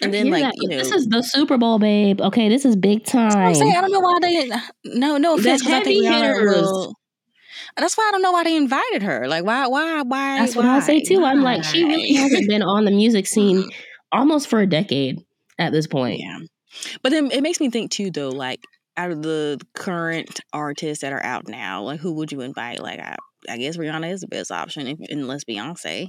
and then like you know, this is the Super Bowl, babe. Okay, this is big time. I'm saying I don't know why they. No, no offense, because I think will. That's why I don't know why they invited her. Like, why, why, why? That's why, what I say too. Why? I'm like, she really hasn't been on the music scene almost for a decade at this point. Yeah, but then it makes me think too, though. Like, out of the current artists that are out now, like, who would you invite? Like, I, I guess Rihanna is the best option, if, unless Beyonce. Eh?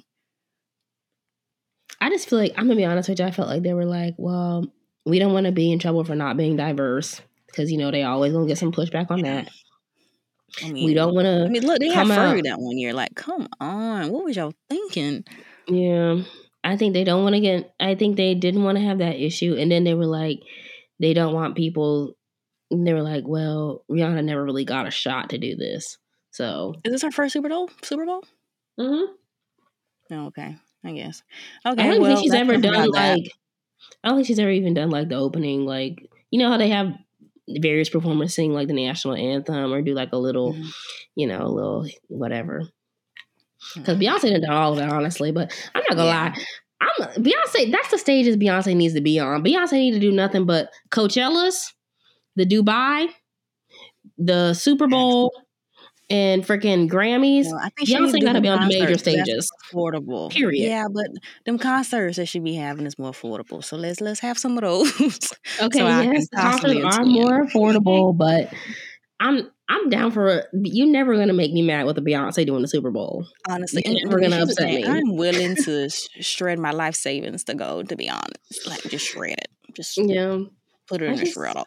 I just feel like I'm gonna be honest with you. I felt like they were like, well, we don't want to be in trouble for not being diverse because you know they always gonna get some pushback on that. I mean, we don't want to. I mean, look, they had Fergie that one year. Like, come on, what was y'all thinking? Yeah, I think they don't want to get. I think they didn't want to have that issue, and then they were like, they don't want people. And they were like, well, Rihanna never really got a shot to do this. So, is this our first Super Bowl? Super Bowl? Mm-hmm. Oh, okay. I guess. Okay. I don't well, think she's ever done like. I don't think she's ever even done like the opening, like you know how they have various performers sing like the national anthem or do like a little, mm-hmm. you know, a little whatever. Because mm-hmm. Beyonce done all of that, honestly. But I'm not gonna yeah. lie. I'm Beyonce. That's the stages Beyonce needs to be on. Beyonce need to do nothing but Coachella,s the Dubai, the Super Bowl, and freaking Grammys. No, I think Beyonce got to be on the major stages. Affordable, period. Yeah, but them concerts that she be having is more affordable. So let's let's have some of those. Okay, so yes, concerts are more affordable, but I'm I'm down for you. Never gonna make me mad with a Beyonce doing the Super Bowl. Honestly, you're never gonna upset me. I'm willing to shred my life savings to go. To be honest, like just shred it. Just yeah, put it in a shredder.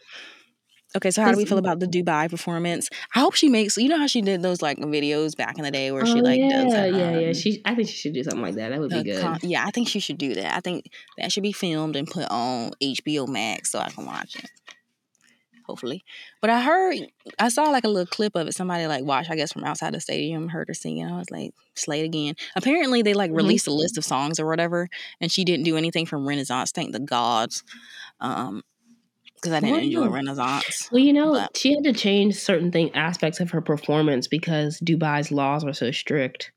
Okay, so how do we feel about the Dubai performance? I hope she makes. You know how she did those like videos back in the day where oh, she like yeah, does. That, yeah, um, yeah. She, I think she should do something like that. That would be good. Con- yeah, I think she should do that. I think that should be filmed and put on HBO Max so I can watch it. Hopefully, but I heard I saw like a little clip of it. Somebody like watched, I guess, from outside the stadium, heard her singing. I was like, "Slay again." Apparently, they like mm-hmm. released a list of songs or whatever, and she didn't do anything from Renaissance. Thank the gods. Um, because I didn't enjoy Renaissance. Well, you know, but. she had to change certain thing aspects of her performance because Dubai's laws were so strict.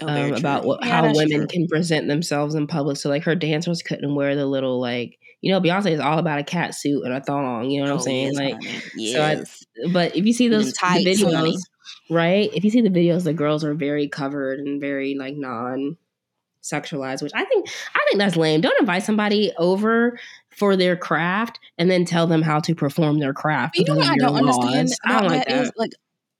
Oh, um, about what, yeah, how women true. can present themselves in public. So, like, her dancers couldn't wear the little like you know, Beyonce is all about a cat suit and a thong. You know what oh, I'm saying? Yes, like, yes. so I, but if you see those tight, videos, honey. right? If you see the videos, the girls are very covered and very like non sexualized, which I think I think that's lame. Don't invite somebody over for their craft and then tell them how to perform their craft. You know what I don't laws. understand I don't like that, that. Is, like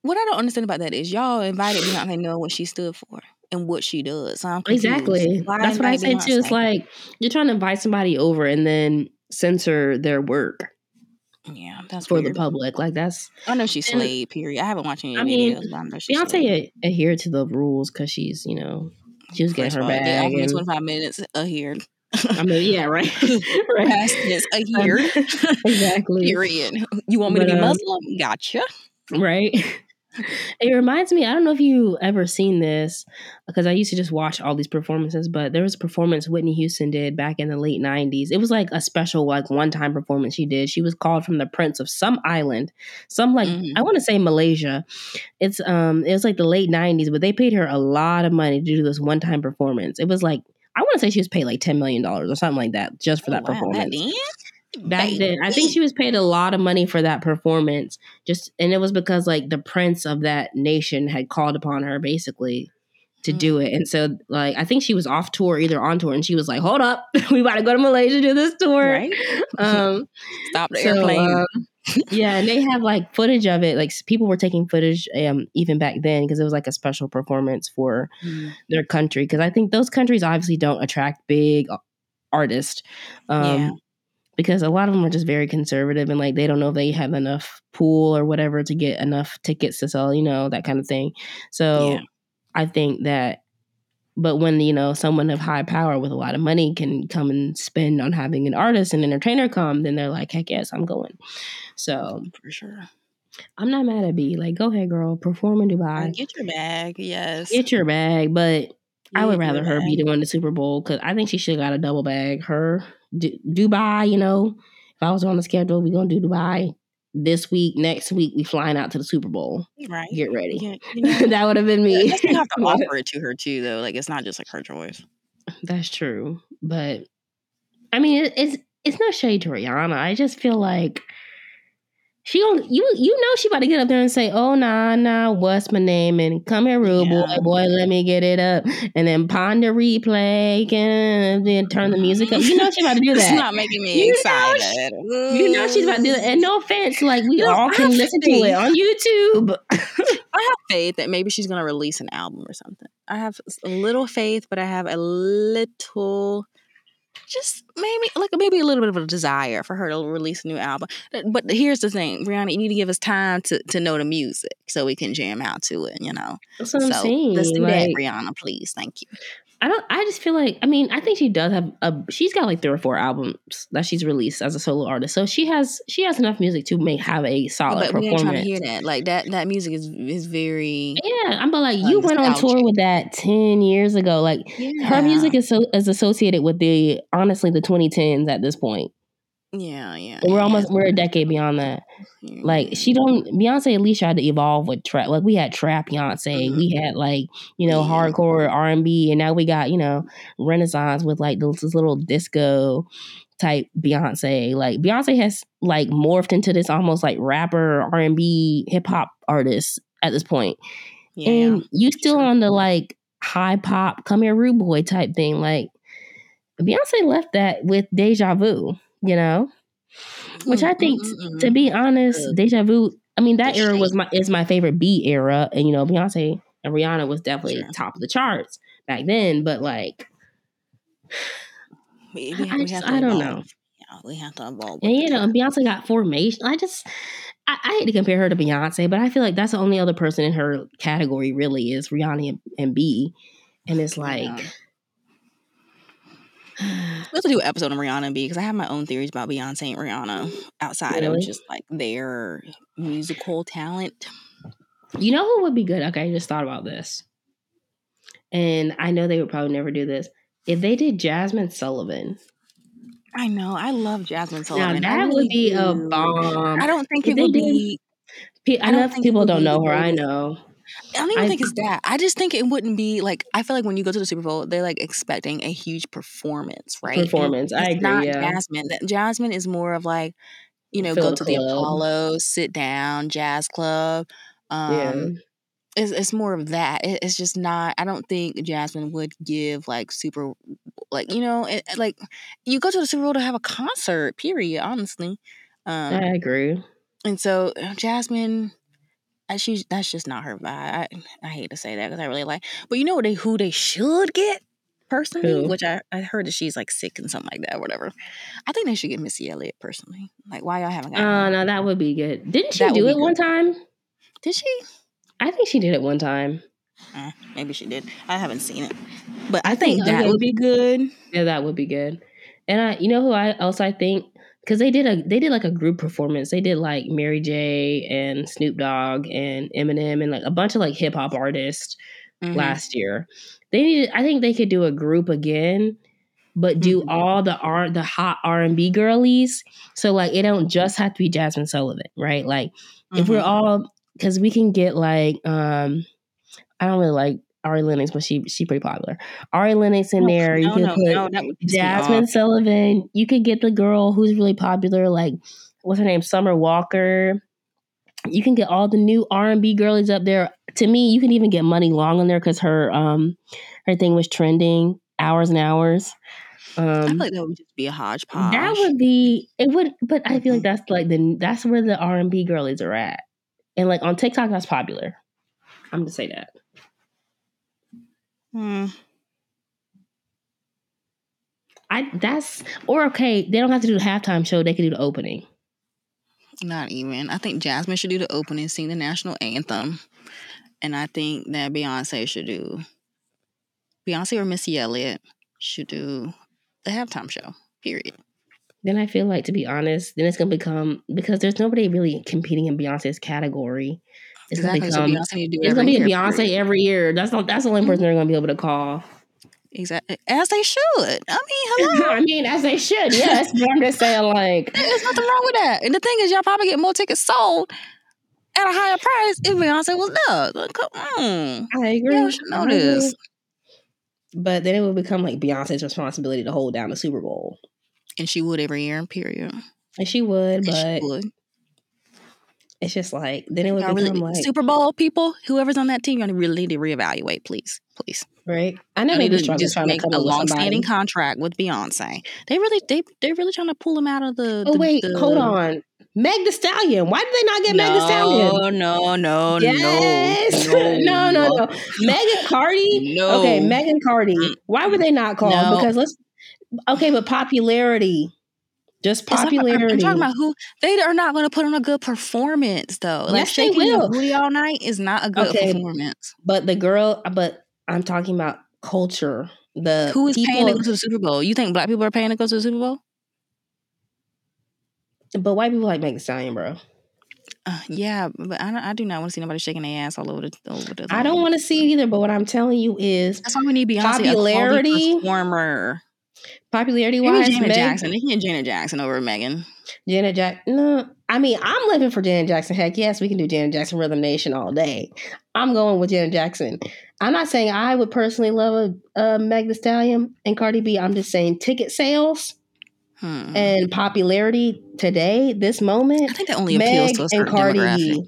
what I don't understand about that is y'all invited Beyonce know what she stood for and what she does. So exactly. That's what I say too. It's like you're trying to invite somebody over and then censor their work. Yeah, that's for weird. the public. Like that's. I know she's slayed. Period. I haven't watched any I mean, videos. But I know she's Beyonce adhered to the rules because she's you know she was getting her bag. And, 25 minutes uh, adhered. I mean, yeah, right. right. Past tense, adhered. exactly. Period. You want me but, to be um, Muslim? Gotcha. Right. It reminds me, I don't know if you ever seen this because I used to just watch all these performances, but there was a performance Whitney Houston did back in the late 90s. It was like a special, like one time performance she did. She was called from the Prince of some island, some like, mm-hmm. I want to say Malaysia. It's, um, it was like the late 90s, but they paid her a lot of money to do this one time performance. It was like, I want to say she was paid like $10 million or something like that just for oh, that wow, performance. That back then i think she was paid a lot of money for that performance just and it was because like the prince of that nation had called upon her basically to do it. And so like i think she was off tour either on tour and she was like hold up we about to go to malaysia to do this tour. Right. Um stop the so, airplane. um, yeah and they have like footage of it. Like people were taking footage um even back then because it was like a special performance for mm. their country because i think those countries obviously don't attract big artists um yeah. because a lot of them are just very conservative and like they don't know if they have enough pool or whatever to get enough tickets to sell, you know, that kind of thing. So yeah. I think that but when you know someone of high power with a lot of money can come and spend on having an artist and entertainer come, then they're like, heck yes, I'm going. So for sure. I'm not mad at B. Like, go ahead, girl. Perform in Dubai. Get your bag. Yes. Get your bag. But Get I would rather her bag. be the one the Super Bowl because I think she should have got a double bag. Her D- Dubai, you know, if I was on the schedule, we gonna do Dubai this week. Next week, we flying out to the Super Bowl. Right. Get ready. Yeah, you know, that would have been me. Yeah, have to offer it to her too, though. Like it's not just like her choice. That's true, but I mean, it, it's it's no shade to Rihanna. I just feel like she gonna you you know she about to get up there and say, "Oh nah nah, what's my name?" and come here, rude yeah. boy, boy, let me get it up, and then Pon de Replay and then turn the music up. You know she about to do that. It's not making me you excited. Know she, you know she's about to do that. And no offense, like we all can listen faith. to it on YouTube. I have faith that maybe she's gonna release an album or something. I have a little faith, but I have a little just maybe like maybe a little bit of a desire for her to release a new album. Uh, but here's the thing, Rihanna, you need to give us time to to know the music so we can jam out to it. You know, that's what so I'm saying. Let's do like, that, Rihanna, please. Thank you. I don't. I just feel like. I mean, I think she does have a. She's got like three or four albums that she's released as a solo artist, so she has she has enough music to make have a solid but performance. But to hear that. Like that. That music is is very. Yeah, I'm but like you uh, went on tour with that ten years ago. Like yeah. her music is so is associated with the honestly the 2010s at this point. Yeah, yeah. We're yeah. almost we're a decade beyond that. Like she don't Beyonce at least tried to evolve with trap. Like we had trap Beyonce, mm-hmm. we had like you know hardcore R and B, and now we got you know Renaissance with like this, this little disco type Beyonce. Like Beyonce has like morphed into this almost like rapper R and B hip hop artist at this point. Yeah, and you still on the like high pop come here rude boy type thing. Like Beyonce left that with Deja Vu you know, which I think, mm-hmm. to be honest, Deja Vu. I mean, that era was my is my favorite B era, and you know, Beyonce and Rihanna was definitely sure. top of the charts back then. But like, we, we, I, we just, I don't know. Yeah, we have to evolve. And you know, Beyonce got formation. I just, I, I, hate to compare her to Beyonce, but I feel like that's the only other person in her category really is Rihanna and, and B. And it's like, yeah. We have to do an episode on Rihanna B because I have my own theories about Beyonce and Rihanna outside really? of just like their musical talent. You know who would be good? Okay, I just thought about this. And I know they would probably never do this. If they did Jazmine Sullivan. I know. I love Jazmine Sullivan. Now that really would be do. a bomb. I don't think if it would be. I, I know people don't know her. I know. I don't even I, think it's that. I just think it wouldn't be like I feel like when you go to the Super Bowl, they're like expecting a huge performance, right? Performance. I agree. Not yeah. Jazmine. Jazmine is more of like, you know, Fill go the to club. the Apollo, sit down, jazz club. Um, yeah. It's, it's more of that. It, it's just not. I don't think Jazmine would give like super, like you know, it, like you go to the Super Bowl to have a concert. Period. Honestly, um, I agree. And so She that's just not her vibe. I, I hate to say that because I really like, but you know they who they should get personally, who? which I, I heard that she's like sick and something like that, whatever. I think they should get Missy Elliott personally. Like why y'all haven't? Oh uh, no, that would be good. Didn't she that do it one time? Did she? I think she did it one time. Uh, maybe she did. I haven't seen it, but I, I think, think, that okay. would be good. Yeah, that would be good. And I, you know who I else I think because they did a they did like a group performance. They did like Mary J and Snoop Dogg and Eminem and like a bunch of like hip hop artists mm-hmm. last year. They needed I think they could do a group again, but do mm-hmm. all the art the hot R and B girlies. So like it don't just have to be Jazmine Sullivan, right? Like mm-hmm. if we're mm-hmm. all because we can get like um I don't really like Ari Lennox, but she she pretty popular. Ari Lennox in there. You no, can no, put no, Jazmine Sullivan. You could get the girl who's really popular, like what's her name, Summer Walker. You can get all the new R and B girlies up there. To me, you can even get Muni Long in there because her um her thing was trending hours and hours. Um, I feel like that would just be a hodgepodge. That would be it would, but I feel like mm-hmm. that's like the that's where the R and B girlies are at, and like on TikTok that's popular. I'm gonna say that. Hmm. I that's or okay, they don't have to do the halftime show, they can do the opening. Not even. I think Jazmine should do the opening, sing the national anthem. And I think that Beyonce should do Beyonce or Missy Elliott should do the halftime show. Period. Then I feel like, to be honest, then it's gonna become because there's nobody really competing in Beyonce's category. It's exactly. become. So it's gonna be a Beyonce every year. That's not. That's the only person mm-hmm. they're gonna be able to call. Exactly, as they should. I mean, hello. I mean, as they should. Yes, but I'm just saying, like, there's nothing wrong with that. And the thing is, y'all probably get more tickets sold at a higher price if Beyonce was there. Like, mm, I agree. Y'all should know this. But then it would become like Beyonce's responsibility to hold down the Super Bowl. And she would every year, period. And she would, but she would. It's just like then it would become really, like Super Bowl people, whoever's on that team, you really need to reevaluate, please, please. Right. I know they just, just make a long-standing contract with Beyonce. They really, they, they're really trying to pull him out of the. Oh the, wait, the, hold on. Meg Thee Stallion. Why did they not get no, Meg Thee Stallion? No, no, no. yes. no, no, no, no. Megan Cardi. No. Okay, Megan Cardi. Mm, Why were mm. they not called? No. Because let's. Okay, but popularity. Just popularity. I'm talking about who they are not going to put on a good performance though. Like yes, shaking your booty all night is not a good okay, performance. But the girl, but I'm talking about culture. The who is people, paying to go to the Super Bowl? You think black people are paying to go to the Super Bowl? But white people like Megan Stallion, bro. Uh, yeah, but I, I do not want to see nobody shaking their ass all over the over the. I don't want to see it either. But what I'm telling you is that's why we need Beyonce popularity performer. Popularity wise, Janet Meg- Jackson. They can Janet Jackson over Megan. Janet Jackson. No, I mean I'm living for Janet Jackson. Heck yes, we can do Janet Jackson Rhythm Nation all day. I'm going with Janet Jackson. I'm not saying I would personally love a, a Meg Thee Stallion and Cardi B. I'm just saying ticket sales Hmm. And popularity today, this moment, I think that only appeals Meg to a certain demographic.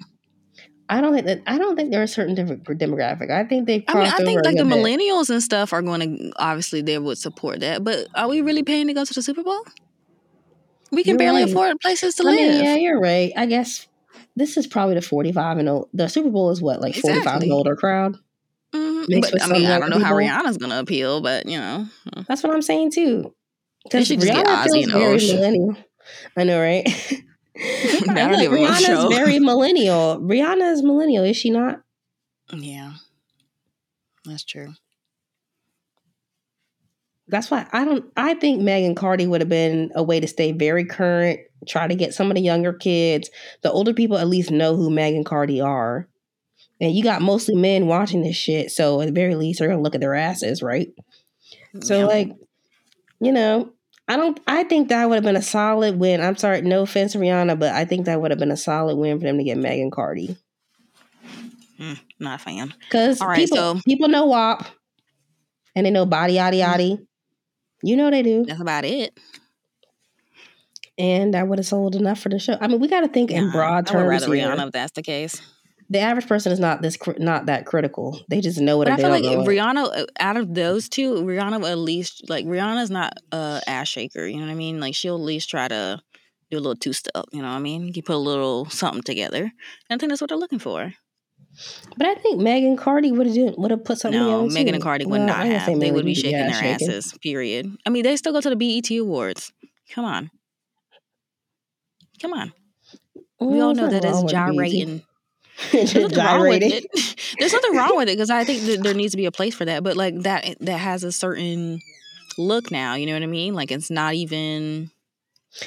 I don't think that I don't think they're a certain demographic. I think they. I mean, I think like the bit. millennials and stuff are going to obviously they would support that. But are we really paying to go to the Super Bowl? We can you're barely right. afford places to I live. Mean, yeah, you're right. I guess this is probably the 45 and old. The Super Bowl is what like exactly. 45 and older crowd. Mm-hmm. But I mean, I don't know people. how Rihanna's going to appeal, but you know, that's what I'm saying too. Because Rihanna feels very millennial. I know, right? Look, Rihanna's very millennial. Rihanna is millennial, is she not? Yeah, that's true. That's why I don't. I think Megan Cardi would have been a way to stay very current. Try to get some of the younger kids, the older people, at least know who Megan Cardi are. And you got mostly men watching this shit, so at the very least, they're gonna look at their asses, right? So, yeah. like, you know, I don't. I think that would have been a solid win. I'm sorry, no offense to Rihanna, but I think that would have been a solid win for them to get Megan Cardi. Mm, not a fan. Because right, people, so, people know WAP, and they know body yaddy mm. You know they do. That's about it. And that would have sold enough for the show. I mean, we got to think yeah, in broad terms. I would rather Rihanna if that's the case the average person is not this not that critical. They just know what. But I feel like Rihanna, uh, out of those two, Rihanna at least like Rihanna's not a ass shaker. You know what I mean? Like she'll at least try to do a little two step. You know what I mean? You put a little something together. And I think that's what they're looking for. But I think Megan Cardi would have would have put something. No, Megan too. and Cardi would well, not have. They would be shaking their shaking. asses. Period. I mean, they still go to the BET Awards. Come on, come on. we all know that it's gyrating There's nothing wrong with it. There's nothing wrong with it because I think that there needs to be a place for that. But like that, that has a certain look now. You know what I mean? Like it's not even.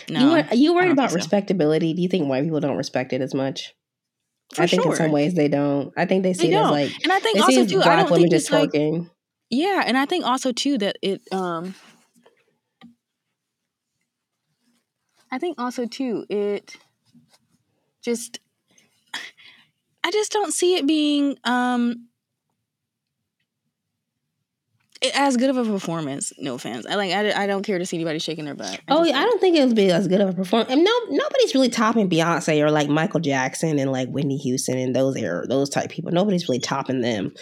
No, you are you worried about so. respectability? Do you think white people don't respect it as much? For I think sure. in some ways they don't. I think they see they it as like, and I think also too, black women just twerking. Like, yeah, and I think also too that it. um I think also too it just I just don't see it being um as good of a performance. No offense. I like. I, I don't care to see anybody shaking their butt. I oh, yeah, I don't think it would be as good of a performance. And no, nobody's really topping Beyonce or like Michael Jackson and like Whitney Houston and those era, those type people. Nobody's really topping them.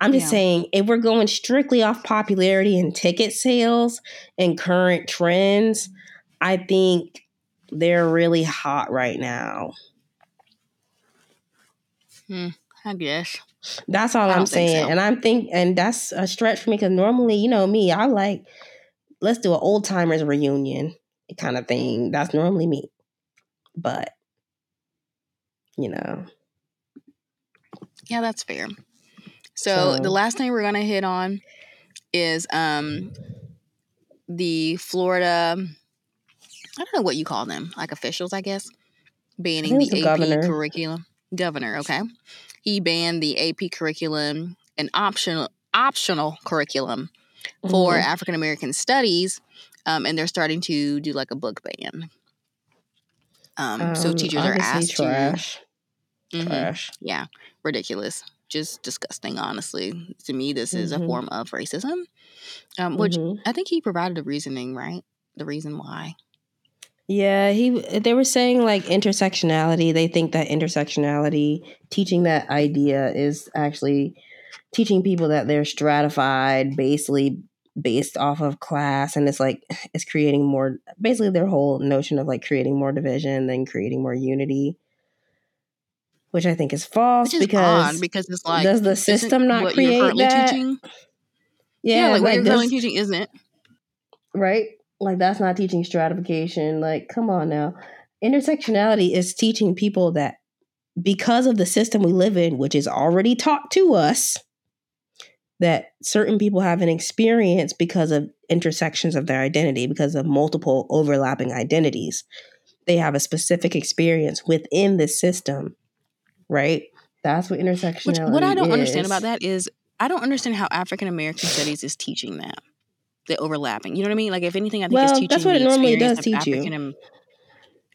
I'm just yeah. saying, if we're going strictly off popularity and ticket sales and current trends, I think they're really hot right now. Hmm, I guess. That's all I'm saying. So. And I'm think and that's a stretch for me because normally, you know me, I like let's do an old timers reunion kind of thing. That's normally me. But you know. Yeah, that's fair. So, so the last thing we're gonna hit on is um the Florida. I don't know what you call them, like officials, I guess, banning the, the, AP governor. curriculum. Governor, okay. He banned the AP curriculum and optional optional curriculum for mm-hmm. African American studies, um, and they're starting to do like a book ban. Um, um so teachers are asked trash. to mm-hmm, trash. Yeah, ridiculous, just disgusting. Honestly, to me, this is mm-hmm. a form of racism. Um, which mm-hmm. I think he provided a reasoning, right? The reason why. Yeah, he they were saying like intersectionality. They think that intersectionality, teaching that idea is actually teaching people that they're stratified basically based off of class and it's like it's creating more basically their whole notion of like creating more division than creating more unity which i think is false is because because it's like does the system not create that teaching? yeah, yeah like, like what you're currently teaching isn't right like that's not teaching stratification like come on now intersectionality is teaching people that because of the system we live in which is already taught to us that certain people have an experience because of intersections of their identity, because of multiple overlapping identities. They have a specific experience within the system, right? That's what intersectionality Which, What I don't is. understand about that is I don't understand how African American studies is teaching that. The overlapping. You know what I mean? Like if anything, I think well, it's teaching that's what it normally does teach African you.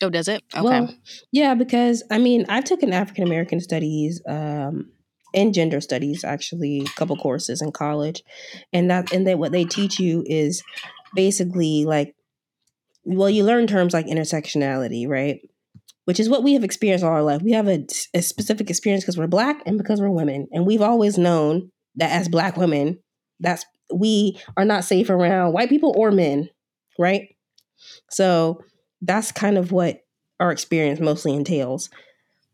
Oh, does it? Okay. Well, yeah, because I mean, I took an African American studies um, in gender studies actually a couple courses in college and that and then what they teach you is basically like well you learn terms like intersectionality right which is what we have experienced all our life we have a, a specific experience because we're black and because we're women and we've always known that as black women that's we are not safe around white people or men right so that's kind of what our experience mostly entails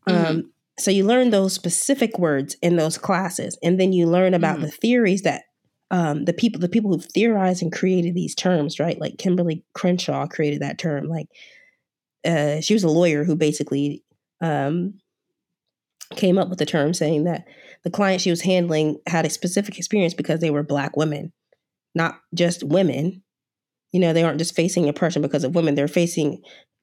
mm-hmm. um, so you learn those specific words in those classes, and then you learn about mm. the theories that um, the people the people who theorized and created these terms, right? Like Kimberly Crenshaw created that term. Like uh, she was a lawyer who basically um, came up with the term, saying that the client she was handling had a specific experience because they were black women, not just women. You know, they aren't just facing oppression because of women; they're facing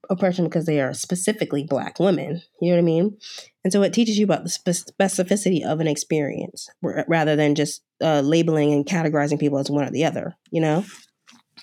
oppression because they are specifically black women. You know what I mean? And so it teaches you about the specificity of an experience rather than just uh, labeling and categorizing people as one or the other, you know?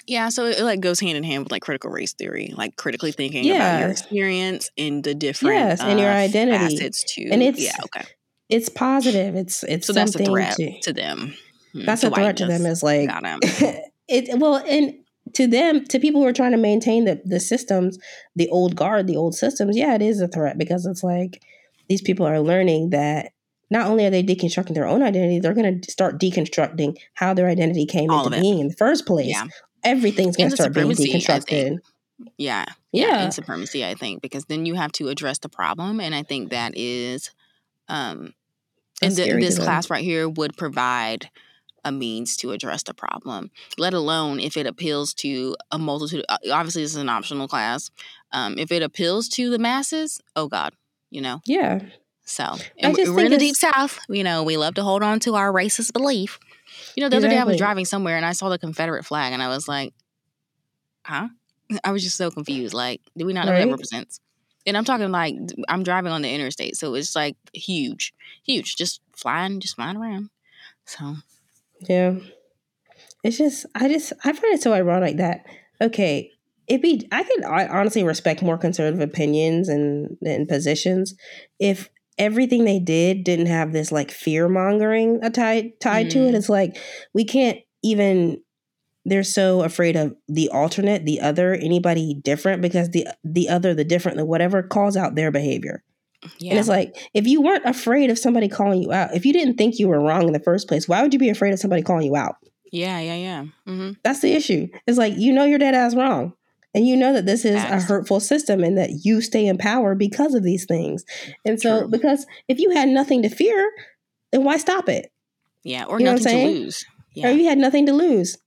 Yeah, so it, like goes hand in hand with like critical race theory, like critically thinking yeah. about your experience and the different yes, and your uh, identity facets too. And it's yeah, okay. It's positive. It's it's so that's a threat to, to them. Hmm, that's a threat to them. Is like it. Well, and to them, to people who are trying to maintain the the systems, the old guard, the old systems, yeah, it is a threat because it's like these people are learning that not only are they deconstructing their own identity, they're going to start deconstructing how their identity came All into being in the first place. Yeah. Everything's going to start being deconstructed. Yeah. yeah. Yeah. And supremacy, I think, because then you have to address the problem. And I think that is, um, and th- this class right here would provide a means to address the problem, let alone if it appeals to a multitude. Obviously, this is an optional class. Um, if it appeals to the masses, oh God, you know? Yeah. So, and we're in the deep south. You know, we love to hold on to our racist belief. You know, the exactly. other day I was driving somewhere and I saw the Confederate flag and I was like, huh? I was just so confused. Like, do we not know right? what that represents? And I'm talking like I'm driving on the interstate, so it's like huge, huge, just flying, just flying around. So yeah. It's just I just I find it so ironic that okay, it be I could I honestly respect more conservative opinions and and positions if everything they did didn't have this like fear mongering tied tied mm. to it. Mm. It's like we can't even they're so afraid of the alternate, the other, anybody different because the the other, the different, the whatever calls out their behavior. Yeah. And it's like, if you weren't afraid of somebody calling you out, if you didn't think you were wrong in the first place, why would you be afraid of somebody calling you out? Yeah, yeah, yeah. Mm-hmm. That's the issue. It's like, you know, your dead ass wrong. And you know that this is a hurtful system and that you stay in power because of these things. And so, True. because if you had nothing to fear, then why stop it? Yeah, or you nothing to lose. Yeah. Or you had nothing to lose.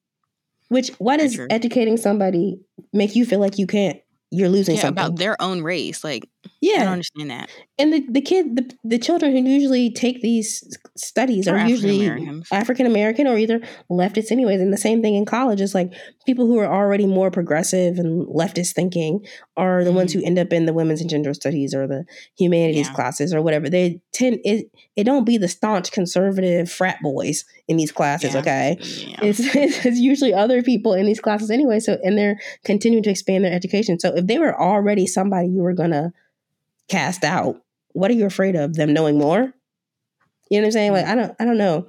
Which, why does educating somebody make you feel like you can't, you're losing yeah, something? About their own race. Like, Yeah, I don't understand that. And the the kid, the, the children who usually take these studies are, are usually African American or either leftists, anyways. And the same thing in college is like people who are already more progressive and leftist thinking are the mm-hmm. ones who end up in the women's and gender studies or the humanities yeah. classes or whatever. They tend it it don't be the staunch conservative frat boys in these classes. Yeah. Okay, yeah. It's, it's usually other people in these classes anyway. So and they're continuing to expand their education. So if they were already somebody you were gonna cast out. What are you afraid of? Them knowing more? You know what I'm saying? Like I don't I don't know.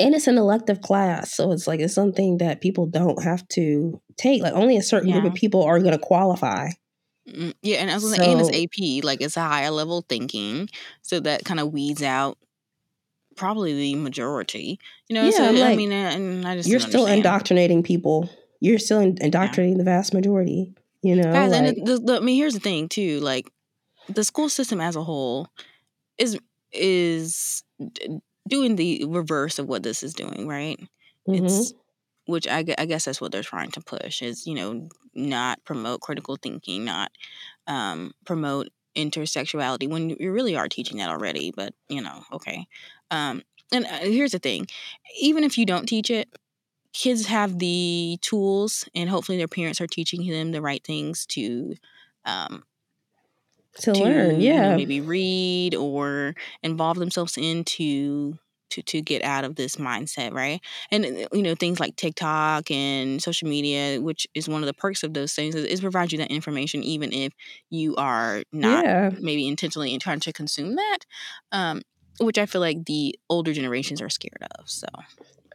And it's an elective class, so it's like it's something that people don't have to take. Like only a certain yeah. group of people are going to qualify. Mm, yeah, and as so, and it's AP, like it's a higher level thinking, so that kind of weeds out probably the majority. You know, yeah, so like, I mean, and I just you're still understand. indoctrinating people. You're still indoctrinating yeah. the vast majority. You know, Guys, like, and the, the, I mean, here's the thing too. Like, the school system as a whole is is doing the reverse of what this is doing, right? Mm-hmm. It's which I, I guess that's what they're trying to push is you know not promote critical thinking, not um, promote intersexuality when you really are teaching that already. But you know, okay. Um, and uh, here's the thing: even if you don't teach it, kids have the tools, and hopefully their parents are teaching them the right things to um, to, to learn, yeah. You know, maybe read or involve themselves into to to get out of this mindset, right? And uh, you know, things like TikTok and social media, which is one of the perks of those things, is, is provide you that information even if you are not yeah. maybe intentionally trying to consume that. Um, which I feel like the older generations are scared of. So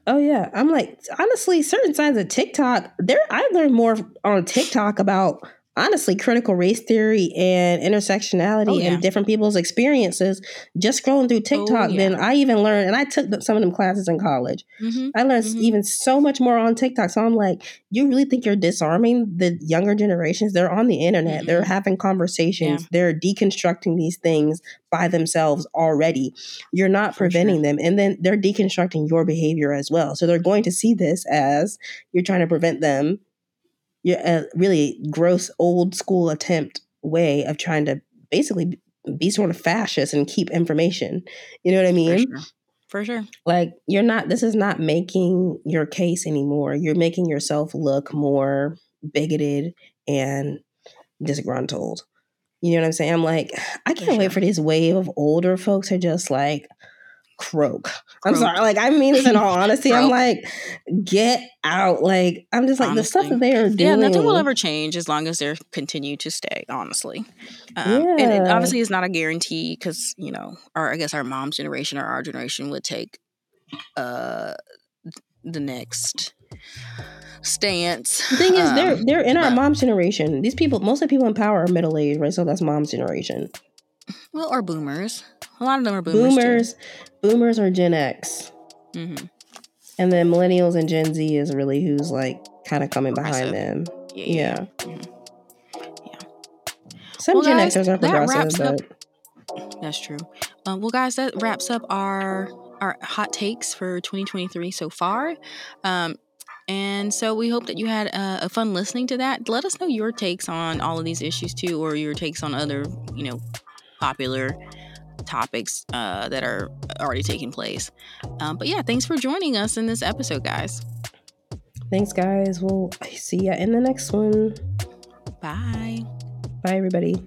Oh yeah, I'm like honestly, certain sides of TikTok. There, I learned more on TikTok about honestly critical race theory and intersectionality oh, yeah. and different people's experiences just scrolling through oh, TikTok oh, yeah. than I even learned. And I took some of them classes in college. Mm-hmm. I learned mm-hmm. even so much more on TikTok. So I'm like, you really think you're disarming the younger generations? They're on the internet. Mm-hmm. They're having conversations. Yeah. They're deconstructing these things by themselves already. You're not For preventing sure. them. And then they're deconstructing your behavior as well. So they're going to see this as you're trying to prevent them a really gross old school attempt way of trying to basically be sort of fascist and keep information. You know what I mean? For sure. For sure. Like you're not this is not making your case anymore. You're making yourself look more bigoted and disgruntled. You know what I'm saying? I'm like, I can't wait for this wave of older folks who just like, croak. I'm sorry. Like, I mean this in all honesty. I'm like, get out. Like, I'm just like, honestly. the stuff that they are doing. Yeah, nothing will ever change as long as they're continue to stay, honestly. Um, yeah. And it obviously is not a guarantee because, you know, or I guess our mom's generation or our generation would take uh the next stance. The thing is, um, they're they're in our mom's generation. These people, most of the people in power are middle aged, right? So that's mom's generation. Well, or boomers. A lot of them are boomers. Boomers, boomers are Gen X. Mm-hmm. And then millennials and Gen Z is really who's like kind of coming behind them. Yeah. Yeah. yeah. Yeah. Some well, Gen guys, Xers are progressive, but up, that's true. Um, well, guys, that wraps up our our hot takes for 2023 so far. Um, and so we hope that you had a, a, fun listening to that. Let us know your takes on all of these issues too, or your takes on other, you know, popular topics uh, that are already taking place. Um, but yeah, thanks for joining us in this episode, guys. Thanks, guys. We'll see you in the next one. Bye. Bye, everybody.